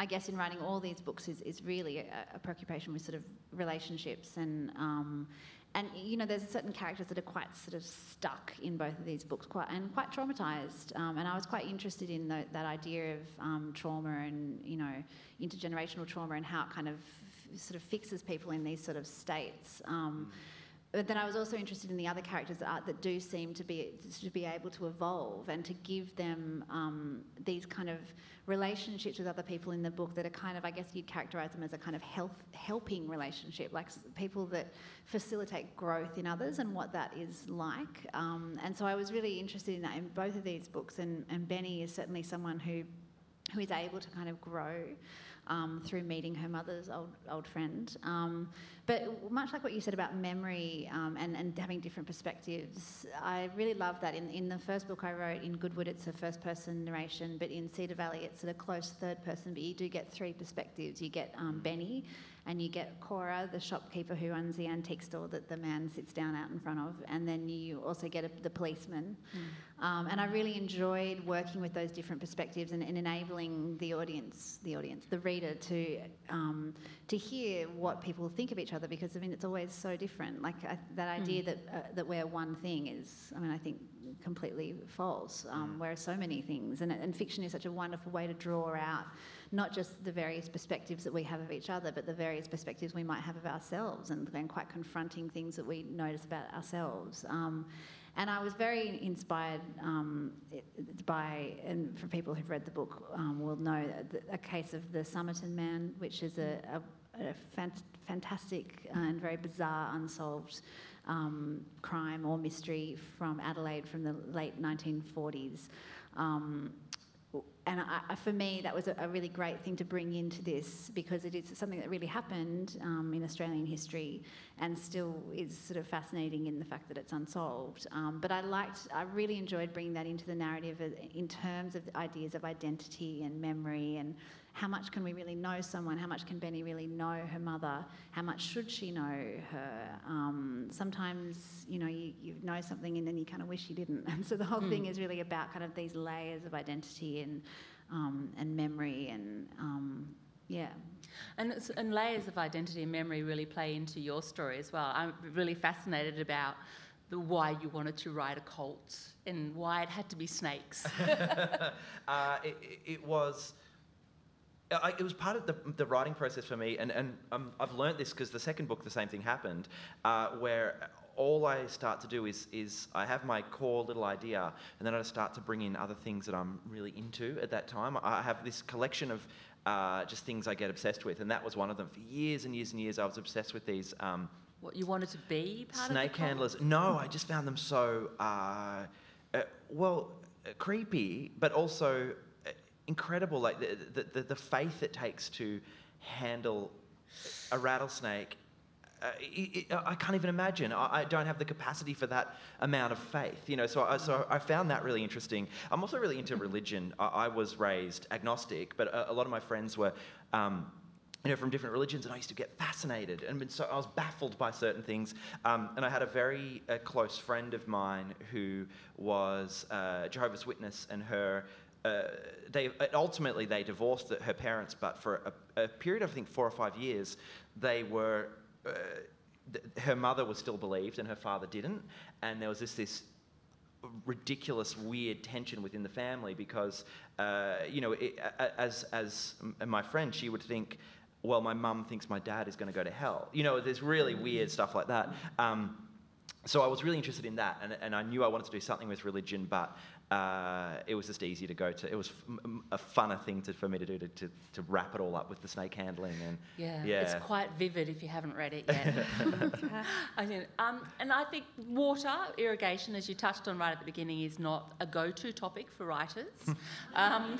I guess, in writing all these books is, is really a, a preoccupation with sort of relationships and. Um, and you know, there's certain characters that are quite sort of stuck in both of these books, quite and quite traumatized. Um, and I was quite interested in tho- that idea of um, trauma and you know intergenerational trauma and how it kind of sort of fixes people in these sort of states. Um, but then I was also interested in the other characters that, that do seem to be to be able to evolve and to give them um, these kind of relationships with other people in the book that are kind of I guess you'd characterise them as a kind of health helping relationship, like people that facilitate growth in others and what that is like. Um, and so I was really interested in that in both of these books. And, and Benny is certainly someone who who is able to kind of grow um, through meeting her mother's old old friend. Um, but much like what you said about memory um, and, and having different perspectives, I really love that. In, in the first book I wrote, in Goodwood, it's a first person narration, but in Cedar Valley, it's at a close third person, but you do get three perspectives. You get um, Benny, and you get Cora, the shopkeeper who runs the antique store that the man sits down out in front of, and then you also get a, the policeman. Um, and I really enjoyed working with those different perspectives and, and enabling the audience, the audience, the reader to um, to hear what people think of each other because I mean it's always so different. Like I, that idea that uh, that we're one thing is, I mean, I think completely false. Um, we're so many things, and and fiction is such a wonderful way to draw out not just the various perspectives that we have of each other, but the various perspectives we might have of ourselves, and, and quite confronting things that we notice about ourselves. Um, and I was very inspired um, by, and for people who've read the book um, will know a case of the Somerton Man, which is a, a, a fant- fantastic and very bizarre unsolved um, crime or mystery from Adelaide from the late 1940s. Um, and I, for me, that was a, really great thing to bring into this because it is something that really happened um, in Australian history and still is sort of fascinating in the fact that it's unsolved. Um, but I liked, I really enjoyed bringing that into the narrative in terms of ideas of identity and memory and how much can we really know someone? How much can Benny really know her mother? How much should she know her? Um, sometimes, you know, you, you know something and then you kind of wish you didn't. And so the whole thing is really about kind of these layers of identity and, um, and memory and, um, yeah. And, it's, and layers of identity and memory really play into your story as well. I'm really fascinated about the why you wanted to write a cult and why it had to be snakes. uh, it, it- it was. I, it was part of the, the writing process for me, and, and um, I've learned this because the second book, the same thing happened, uh, where all I start to do is, is I have my core little idea, and then I start to bring in other things that I'm really into at that time. I have this collection of uh, just things I get obsessed with, and that was one of them. For years and years and years, I was obsessed with these. Um, what you wanted to be part snake handlers. No, I just found them so uh, uh, well uh, creepy, but also incredible. Like the, the the faith it takes to handle a rattlesnake. Uh, it, it, I can't even imagine. I, I don't have the capacity for that amount of faith, you know. So, I, so I found that really interesting. I'm also really into religion. I, I was raised agnostic, but a, a lot of my friends were um, you know, from different religions, and I used to get fascinated, and so I was baffled by certain things. Um, and I had a very uh, close friend of mine who was uh, Jehovah's Witness, and her. Uh, they ultimately they divorced her parents, but for a, a period of I think four or five years, they were. Uh, th- her mother was still believed, and her father didn't. And there was this this ridiculous, weird tension within the family because, uh, you know, it, as as my friend, she would think, well, my mum thinks my dad is going to go to hell. You know, there's really weird stuff like that. Um, so I was really interested in that, and, and I knew I wanted to do something with religion, but uh, it was just easy to go to. It was f- m- a funner thing to, for me to do to, to, to wrap it all up with the snake handling and Yeah, yeah. it's quite vivid if you haven't read it yet. I think, um, and I think water, irrigation, as you touched on right at the beginning, is not a go-to topic for writers. um,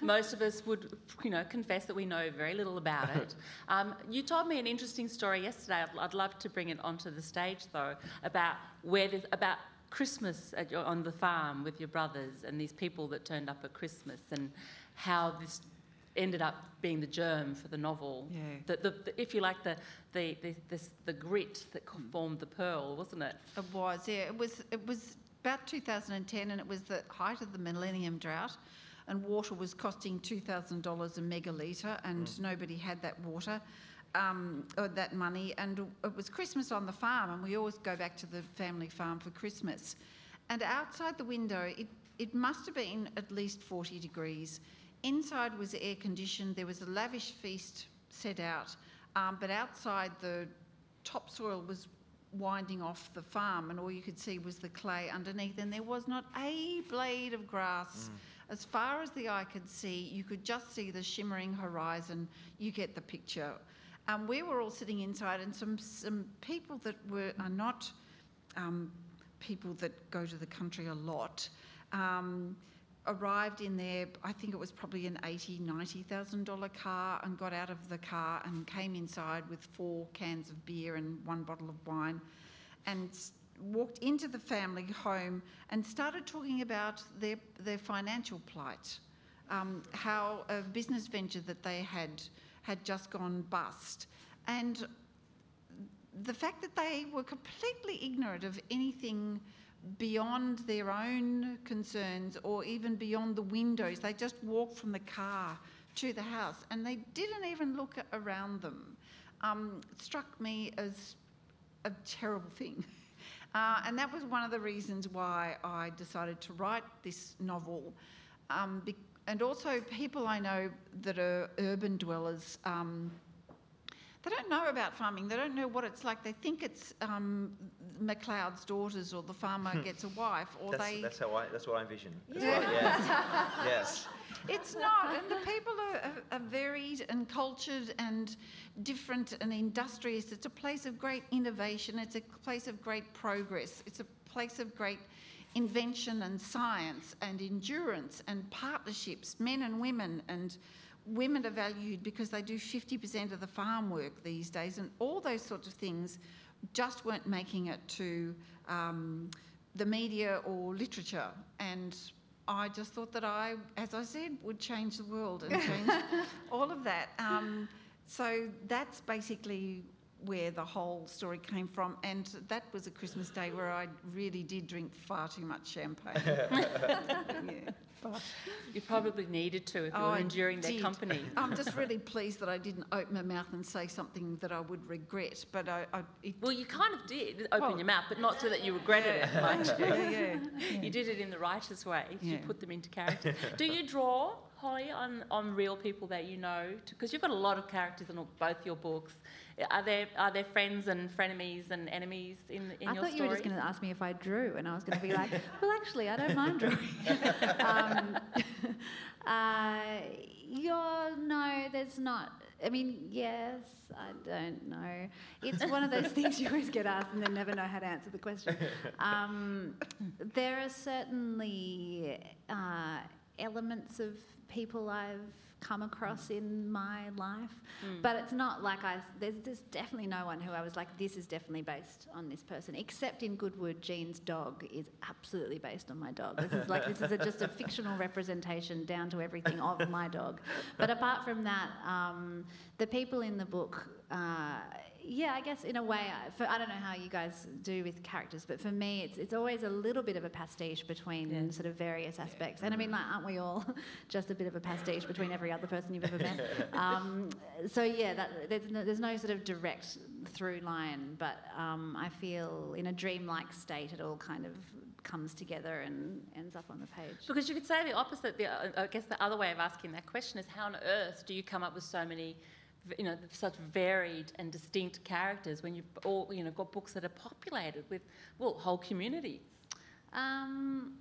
most of us would, you know, confess that we know very little about it. Um, you told me an interesting story yesterday. I'd, I'd love to bring it onto the stage though, about where there's about Christmas at your, on the farm with your brothers and these people that turned up at Christmas and how this ended up being the germ for the novel. Yeah. The, the, the, if you like, the, the, the, this, the grit that mm. formed the pearl, wasn't it? It was, yeah. It was, it was about 2010 and it was the height of the millennium drought and water was costing $2,000 a megalitre and mm. nobody had that water, um, that money. And it was Christmas on the farm and we always go back to the family farm for Christmas. And outside the window, it, it must have been at least 40 degrees. Inside was air conditioned. There was a lavish feast set out, um, but outside the topsoil was winding off the farm, and all you could see was the clay underneath, and there was not a blade of grass. As far as the eye could see, you could just see the shimmering horizon. You get the picture. Um, we were all sitting inside, and some some people that were are not um, people that go to the country a lot. Um, arrived in there, I think it was probably an eighty, ninety thousand dollar car, and got out of the car and came inside with four cans of beer and one bottle of wine, and walked into the family home and started talking about their their financial plight, um, how a business venture that they had had just gone bust, and the fact that they were completely ignorant of anything beyond their own concerns or even beyond the windows. They just walked from the car to the house and they didn't even look around them. Um, struck me as a terrible thing. Uh, and that was one of the reasons why I decided to write this novel. Um, and also, people I know that are urban dwellers. Um, they don't know about farming. They don't know what it's like. They think it's um, McLeod's daughters or the farmer gets a wife or that's, they. that's how I that's what I envision. That's Yeah. what- yes. yes. It's not, and the people are, are, are varied and cultured and different and industrious. It's a place of great innovation. It's a place of great progress. It's a place of great invention and science and endurance and partnerships, men and women. And women are valued because they do 50% of the farm work these days, and all those sorts of things just weren't making it to um, the media or literature. And I just thought that I, as I said, would change the world and change all of that. Um, so that's basically where the whole story came from. And that was a Christmas day where I really did drink far too much champagne. yeah. But You probably needed to if you Oh, were I enduring their company. I'm just really pleased that I didn't open my mouth and say something that I would regret. But I, I it, Well, you kind of did open Well- your mouth, but not so that you regretted it, mind you. yeah, yeah. You did it in the writer's way. You put them into character. Do you draw, Holly, on, on real people that you know? Because you've got a lot of characters in all- both your books. Are there are there friends and frenemies and enemies in in I your thought you were just going to ask me if I drew, and I was going to be like, well, actually, I don't mind drawing. um, uh, you're, no, there's not. I mean, yes, I don't know. It's one of those things you always get asked and then never know how to answer the question. Um, there are certainly uh, elements of people I've come across in my life, but it's not like I. There's, there's definitely no one who I was like, this is definitely based on this person, except in Goodwood, Jean's dog is absolutely based on my dog. This is like this is a, just a fictional representation down to everything of my dog. But apart from that, um, the people in the book. Uh, yeah, I guess in a way, I- for, I don't know how you guys do with characters, but for me, it's it's always a little bit of a pastiche between Yeah. sort of various aspects. And I mean, like, aren't we all just a bit of a pastiche between every other person you've ever met? Um, so yeah, that, there's no, there's no sort of direct through line, but um, I feel in a dreamlike state, it all kind of comes together and ends up on the page. Because you could say the opposite. The, uh, I guess the other way of asking that question is how on earth do you come up with so many, v- you know, such varied and distinct characters when you've all, you know, got books that are populated with, well, whole communities? Um,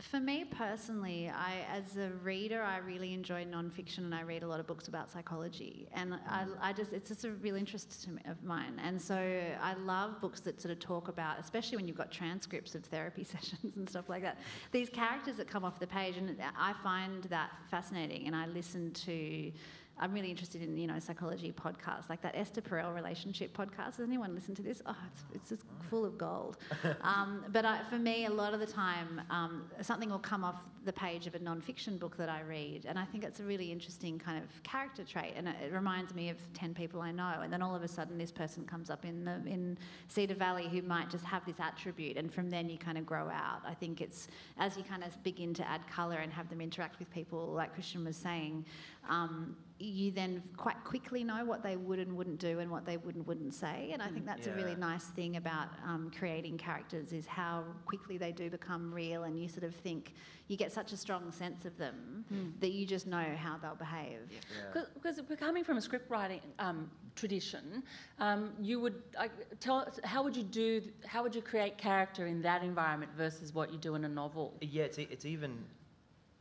for me personally, I, as a reader, I really enjoy nonfiction and I read a lot of books about psychology. And I, I just, it's just a real interest me, of mine. And so I love books that sort of talk about, especially when you've got transcripts of therapy sessions and stuff like that, these characters that come off the page. And I find that fascinating. And I listen to I'm really interested in you know psychology podcasts like that Esther Perel relationship podcast. Has anyone listened to this? Oh, it's, it's just full of gold. um, but I, for me, a lot of the time, um, something will come off the page of a non-fiction book that I read, and I think it's a really interesting kind of character trait, and it, it reminds me of ten people I know, and then all of a sudden this person comes up in the in Cedar Valley who might just have this attribute, and from then you kind of grow out. I think it's as you kind of begin to add colour and have them interact with people, like Christian was saying. Um, you then quite quickly know what they would and wouldn't do and what they would and wouldn't say. And I think that's a really nice thing about um, creating characters is how quickly they do become real, and you sort of think you get such a strong sense of them that you just know how they'll behave. Because we're coming from a script writing um, tradition, um, you would I, tell us how would you do how would you create character in that environment versus what you do in a novel? Yeah, it's, e- it's even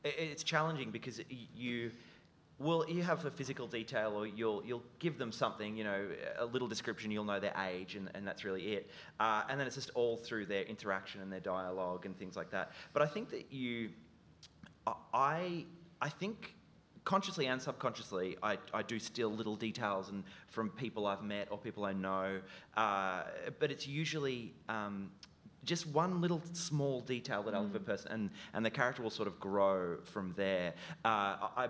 it's challenging because y- you will you have a physical detail or you'll you'll give them something you know a little description you'll know their age and, and that's really it. Uh, and then it's just all through their interaction and their dialogue and things like that. But I think that you I I think consciously and subconsciously I, I do steal little details and from people I've met or people I know. Uh, but it's usually um, just one little small detail that I'll give a person and, and the character will sort of grow from there. Uh, I,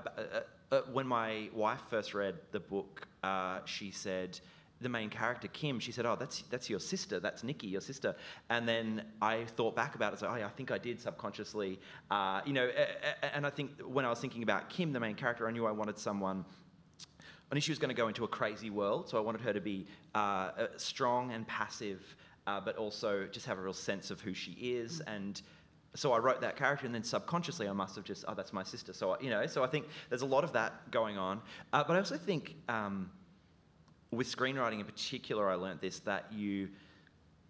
uh, when my wife first read the book uh, she said the main character Kim, she said, "Oh, that's that's your sister. That's Nikki, your sister." And then I thought back about it. So, oh, yeah, I think I did subconsciously, uh, you know. a- a- And I think when I was thinking about Kim, the main character, I knew I wanted someone. I knew she was going to go into a crazy world, so I wanted her to be uh, uh, strong and passive, uh, but also just have a real sense of who she is. And so I wrote that character, and then subconsciously I must have just, oh, that's my sister. So I- you know, so I think there's a lot of that going on. Uh, but I also think. Um, with screenwriting in particular, I learnt this that you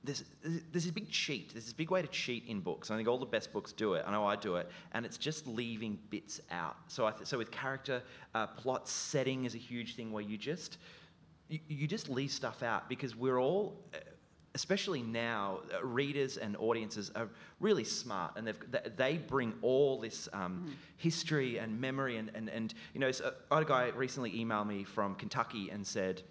there's, there's this big cheat. There's this big way to cheat in books. I think all the best books do it. I know I do it, and it's just leaving bits out. So I th- so with character, uh, plot, setting is a huge thing where you just you, you just leave stuff out because we're all. Especially now, uh, readers and audiences are really smart, and they bring all this um, history and memory. And, and, and you know, so I had a guy recently email me from Kentucky and said,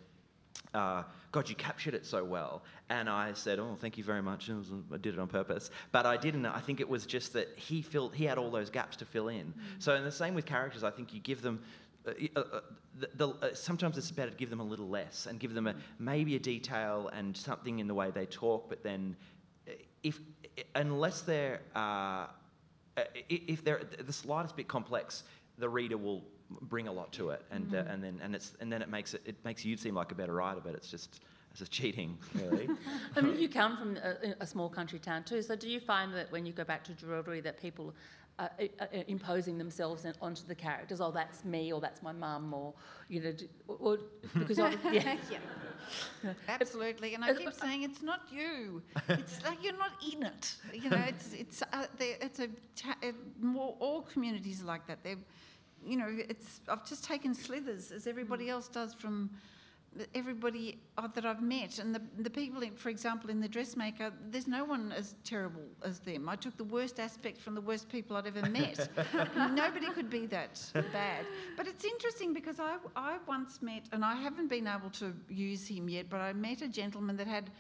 uh, God, you captured it so well. And I said, Oh, thank you very much. Was, I did it on purpose. But I didn't. I think it was just that he filled, he had all those gaps to fill in. So, in the same with characters, I think you give them. Uh, uh, the, the, uh, sometimes it's better to give them a little less and give them a, maybe a detail and something in the way they talk, but then uh, if unless they're if they're the slightest bit complex, the reader will bring a lot to it, and uh, and then and it's and then it makes it it makes you seem like a better writer, but it's just it's just cheating, really. I mean, you come from a, a small country town too, so do you find that when you go back to Jerilderie that people are, are are imposing themselves in, onto the characters? Oh, that's me, or that's my mum, or you know, do, or, because of, yeah. Absolutely, and I keep uh, saying it's not you. It's like you're not in it. You know, it's it's uh, it's a ta- more all communities are like that. They're, you know, it's I've just taken slithers as everybody mm. else does from the- everybody uh, that I've met, and the the people, in, for example, in the dressmaker, there's no one as terrible as them. I took the worst aspect from the worst people I'd ever met. Nobody could be that bad. But it's interesting because I I once met, and I haven't been able to use him yet, but I met a gentleman that had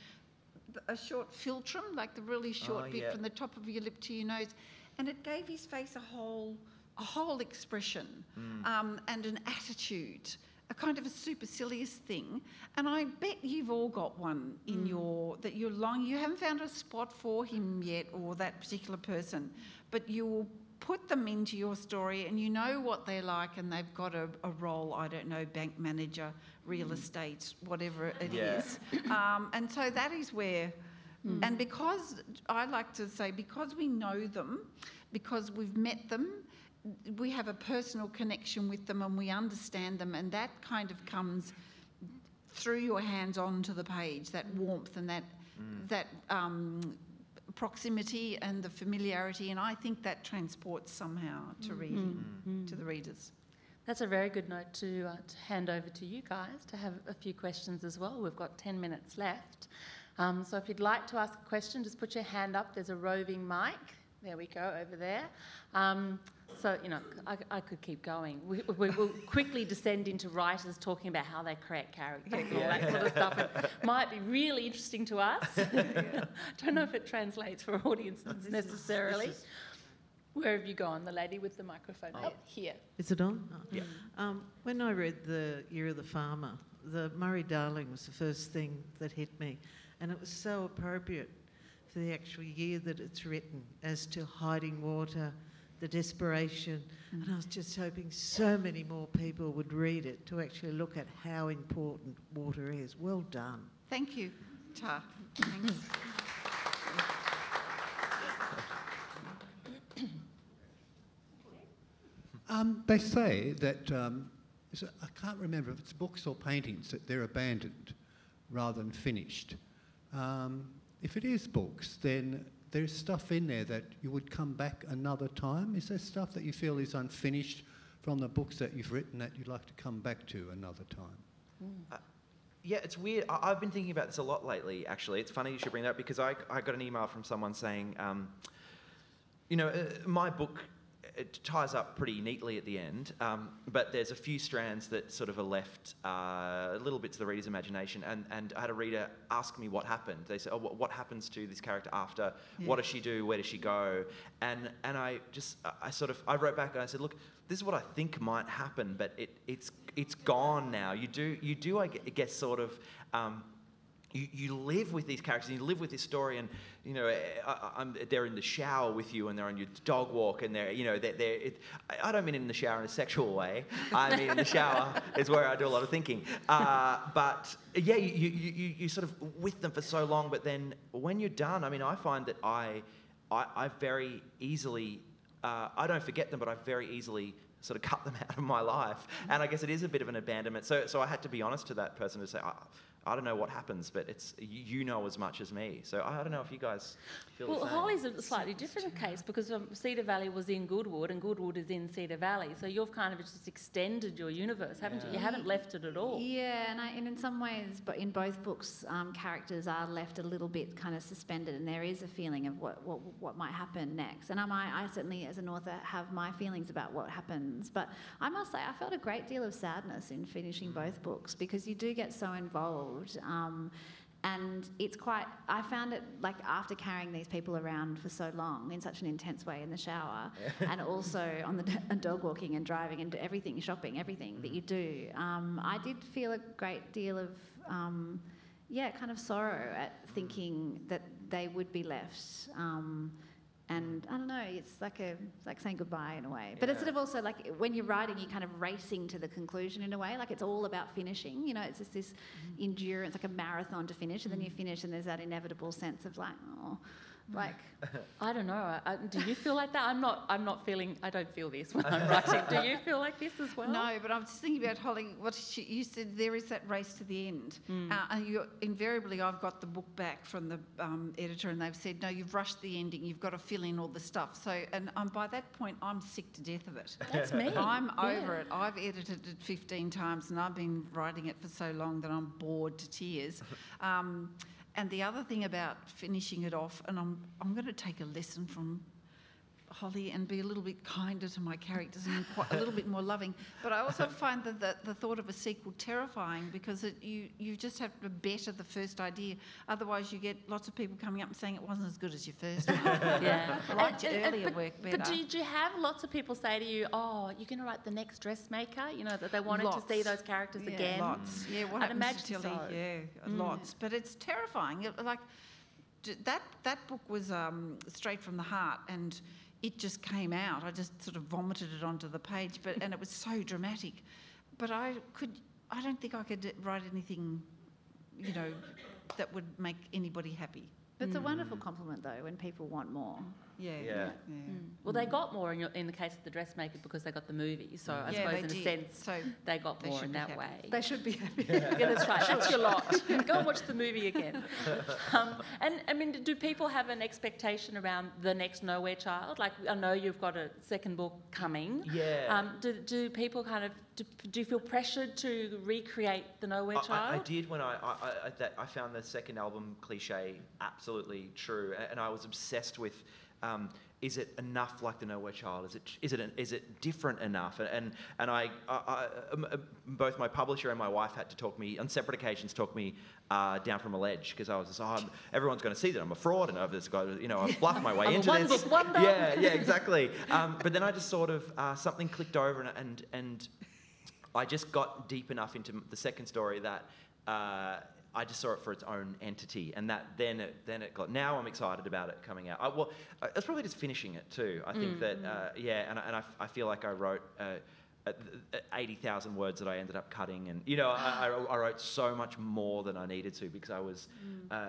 a short philtrum, like the really short Oh, bit yeah. from the top of your lip to your nose, and it gave his face a whole a whole expression Mm. um, and an attitude. A kind of a supercilious thing, and I bet you've all got one in hmm. your that you're long. You haven't found a spot for him yet, or that particular person, but you'll put them into your story, and you know what they're like, and they've got a, a role. I don't know, bank manager, real hmm. estate, whatever it is. Yeah. Um, and so that is where hmm. And because I like to say, because we know them, because we've met them, we have a personal connection with them and we understand them, and that kind of comes through your hands onto the page. That warmth and that that um, proximity and the familiarity, and I think that transports somehow to reading to the readers. That's a very good note to, uh, to hand over to you guys to have a few questions as well. We've got 10 minutes left. Um, so if you'd like to ask a question, just put your hand up. There's a roving mic. There we go, over there. Um, so, you know, I, I could keep going. We, we will quickly descend into writers talking about how they create characters and all that sort of stuff. It might be really interesting to us. I don't know if it translates for audiences necessarily. Where have you gone? The lady with the microphone. Oh, here. Is it on? Oh. Yeah. Um, when I read The Year of the Farmer, the Murray Darling was the first thing that hit me, and it was so appropriate for the actual year that it's written as to hiding water, the desperation, and I was just hoping so many more people would read it to actually look at how important water is. Well done. Thank you, Ta. Thanks. Um, they say that um, is I can't remember if it's books or paintings that they're abandoned rather than finished. Um, if it is books, then there's stuff in there that you would come back another time. Is there stuff that you feel is unfinished from the books that you've written that you'd like to come back to another time? Yeah, it's weird. I- I've been thinking about this a lot lately, actually. It's funny you should bring that up because I, I got an email from someone saying, um, you know, uh, my book it ties up pretty neatly at the end, um, but there's a few strands that sort of are left uh, a little bit to the reader's imagination. And, and I had a reader ask me what happened. They said, "Oh, what, what happens to this character after? What does she do? Where does she go?" And and I just I sort of I wrote back and I said, "Look, this is what I think might happen, but it, it's it's gone now. You do you do I gue- guess sort of." Um, you, you live with these characters, and you live with this story, and you know I, I'm, they're in the shower with you, and they're on your dog walk, and they're you know they're, they're it, I don't mean in the shower in a sexual way. I mean in the shower is where I do a lot of thinking. Uh, but yeah, you, you, you, you sort of with them for so long, but then when you're done, I mean I find that I I, I very easily uh, I don't forget them, but I very easily sort of cut them out of my life, and I guess it is a bit of an abandonment. So so I had to be honest to that person to say. I, I don't know what happens, but it's you you know as much as me. So I don't know if you guys feel Well, the same. Holly's a slightly different case because um, Cedar Valley was in Goodwood and Goodwood is in Cedar Valley. So you've kind of just extended your universe, haven't you? You haven't left it at all. Yeah, and, I, and in some ways, but in both books, um, characters are left a little bit kind of suspended, and there is a feeling of what, what, what might happen next. And I, might, I certainly, as an author, have my feelings about what happens. But I must say, I felt a great deal of sadness in finishing both books because you do get so involved. Um, and it's quite, I found it like after carrying these people around for so long in such an intense way in the shower, and also on the and dog walking and driving and everything, shopping, everything that you do, um, I did feel a great deal of, um, yeah, kind of sorrow at thinking that they would be left. Um, and I don't know, it's like a like saying goodbye in a way. But it's sort of also like when you're writing, you're kind of racing to the conclusion in a way. Like it's all about finishing. You know, it's just this mm-hmm. endurance, like a marathon to finish, and then you mm. finish, and there's that inevitable sense of like, oh, like I don't know. I, do you feel like that? I'm not. I'm not feeling. I don't feel this when I'm writing. Do you feel like this as well? No, but I'm just thinking about Holly. What she, you said, there is that race to the end, uh, and you invariably, I've got the book back from the um, editor, and they've said, no, you've rushed the ending. You've got to fill in all the stuff. So, and um, by that point, I'm sick to death of it. That's me. I'm Yeah. over it. I've edited it 15 times, and I've been writing it for so long that I'm bored to tears. Um, and the other thing about finishing it off, and I'm I'm going to take a lesson from Holly and be a little bit kinder to my characters and quite a little bit more loving. But I also find that the, the thought of a sequel terrifying because it, you you just have to better the first idea. Otherwise, you get lots of people coming up and saying it wasn't as good as your first one. Yeah. I liked And- your and- earlier but, work But better. did you have lots of people say to you, "Oh, you're going to write the next dressmaker"? You know that they wanted to see those characters yeah, again. Lots. Yeah, what I'd imagine to so. Yeah, lots. But it's terrifying. It- like that that book was um, straight from the heart and it just came out. I just sort of vomited it onto the page, but and it was so dramatic. But I could I don't think I could write anything, you know, that would make anybody happy. But it's a hmm. wonderful compliment, though, when people want more. Yeah. Yeah. Well, they got more in, your, in the case of the dressmaker because they got the movie. So I Yeah, suppose they in a sense So they got they more in that happy. way. They should be happy. yeah, that's right. That's your lot. Go and watch the movie again. Um, and I mean, do people have an expectation around the next Nowhere Child? Like, I know you've got a second book coming. Yeah. Um, do, do people kind of do, do you feel pressured to recreate the Nowhere I- I, Child? I did when I I, I, that I found the second album cliche absolutely true, and I was obsessed with. Um, is it enough like the Nowhere Child? Is it is it is it different enough? And and, and I, I, I um, uh, both my publisher and my wife had to talk me on separate occasions talk me uh, down from a ledge because I was just oh, everyone's going to see that I'm a fraud and I've just got you know I've bluffed my way I'm a into this. one-book wonder. Yeah, yeah, exactly. Um, but then I just sort of uh, something clicked over and and and I just got deep enough into the second story that uh, I just saw it for its own entity, and that then it, then it got. Now I'm excited about it coming out. I, well, it's probably just finishing it too. I think that uh, yeah, and, and I- I, feel like I wrote. Uh, uh, uh, 80,000 words that I ended up cutting. And, you know, I, I, I wrote so much more than I needed to because I was uh,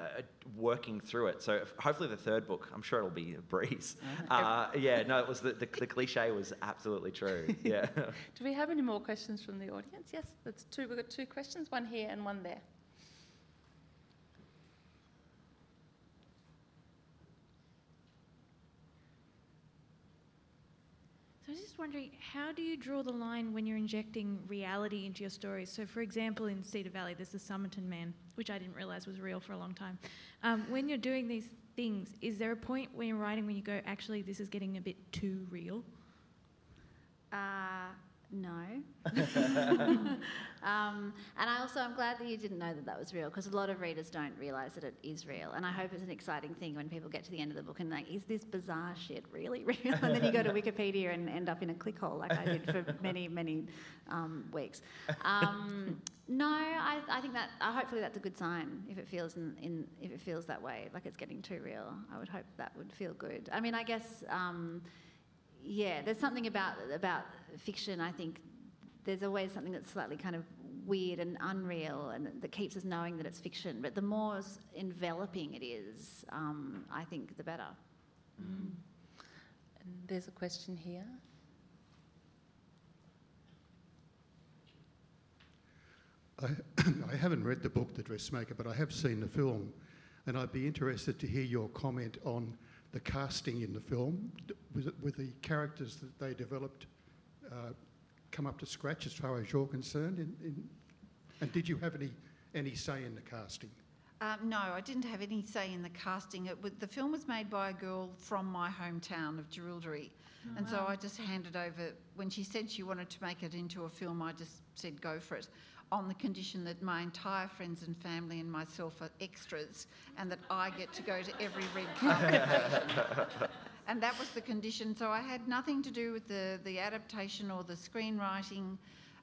working through it. So hopefully the third book, I'm sure it'll be a breeze. Uh, yeah, no, it was the, the, the cliche was absolutely true. Yeah. Do we have any more questions from the audience? Yes, that's two. We've got two questions, one here and one there. Was just wondering, how do you draw the line when you're injecting reality into your stories? So, for example, in Cedar Valley, there's the Somerton Man, which I didn't realise was real for a long time. Um, when you're doing these things, is there a point when you're writing when you go, actually, this is getting a bit too real? Uh, no. um, and I also, I'm glad that you didn't know that that was real because a lot of readers don't realise that it is real. And I hope it's an exciting thing when people get to the end of the book and like, is this bizarre shit really real? and then you go to Wikipedia and end up in a click hole like I did for many, many um, weeks. Um, no, I, I think that uh, hopefully that's a good sign if it feels in, in if it feels that way, like it's getting too real. I would hope that would feel good. I mean, I guess. Um, yeah, there's something about about fiction. I think there's always something that's slightly kind of weird and unreal, and that keeps us knowing that it's fiction. But the more enveloping it is, um, I think the better. And there's a question here. I, I haven't read the book, The Dressmaker, but I have seen the film, and I'd be interested to hear your comment on the casting in the film. with, Was it, were the characters that they developed come up to scratch as far as you're concerned? In, in, and did you have any, any say in the casting? Um, no, I didn't have any say in the casting. It was, the film was made by a girl from my hometown of Jerilderie. and so I just handed over, when she said she wanted to make it into a film, I just said go for it on the condition that my entire friends and family and myself are extras and that I get to go to every red carpet. and that was the condition. So I had nothing to do with the, the adaptation or the screenwriting.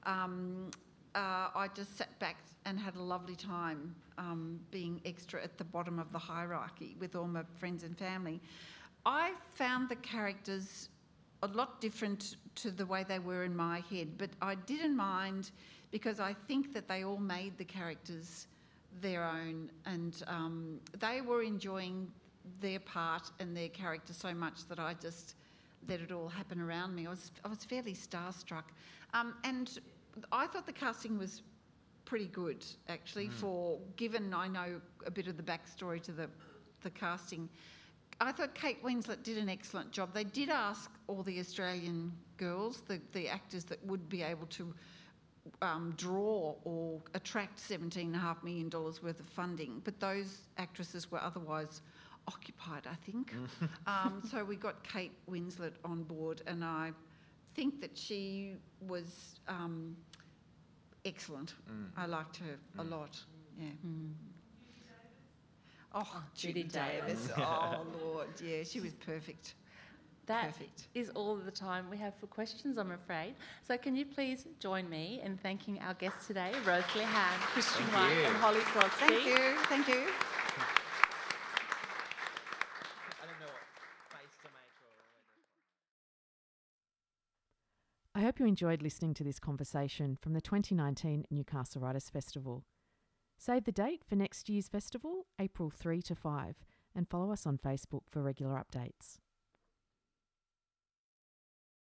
Um, uh, I just sat back and had a lovely time um, being extra at the bottom of the hierarchy with all my friends and family. I found the characters a lot different to the way they were in my head, but I didn't mind because I think that they all made the characters their own and um, they were enjoying their part and their character so much that I just let it all happen around me. I was, I was fairly starstruck. Um, and I thought the casting was pretty good, actually, for given I know a bit of the backstory to the, the casting. I thought Kate Winslet did an excellent job. They did ask all the Australian girls, the, the actors that would be able to um, draw or attract $17.5 million worth of funding, but those actresses were otherwise occupied, I think. um, so we got Kate Winslet on board, and I think that she was um, excellent. I liked her a lot. Yeah. Oh, Judy Judy Davis. oh, Lord. Yeah, she was perfect. That Perfect. is all the time we have for questions, I'm afraid. So can you please join me in thanking our guests today, Rosalie Ham, Christian Thank White you. and Holly Throsby. Thank you. Thank you. I don't know what face to make or I hope you enjoyed listening to this conversation from the 2019 Newcastle Writers Festival. Save the date for next year's festival, April 3 to 5, and follow us on Facebook for regular updates.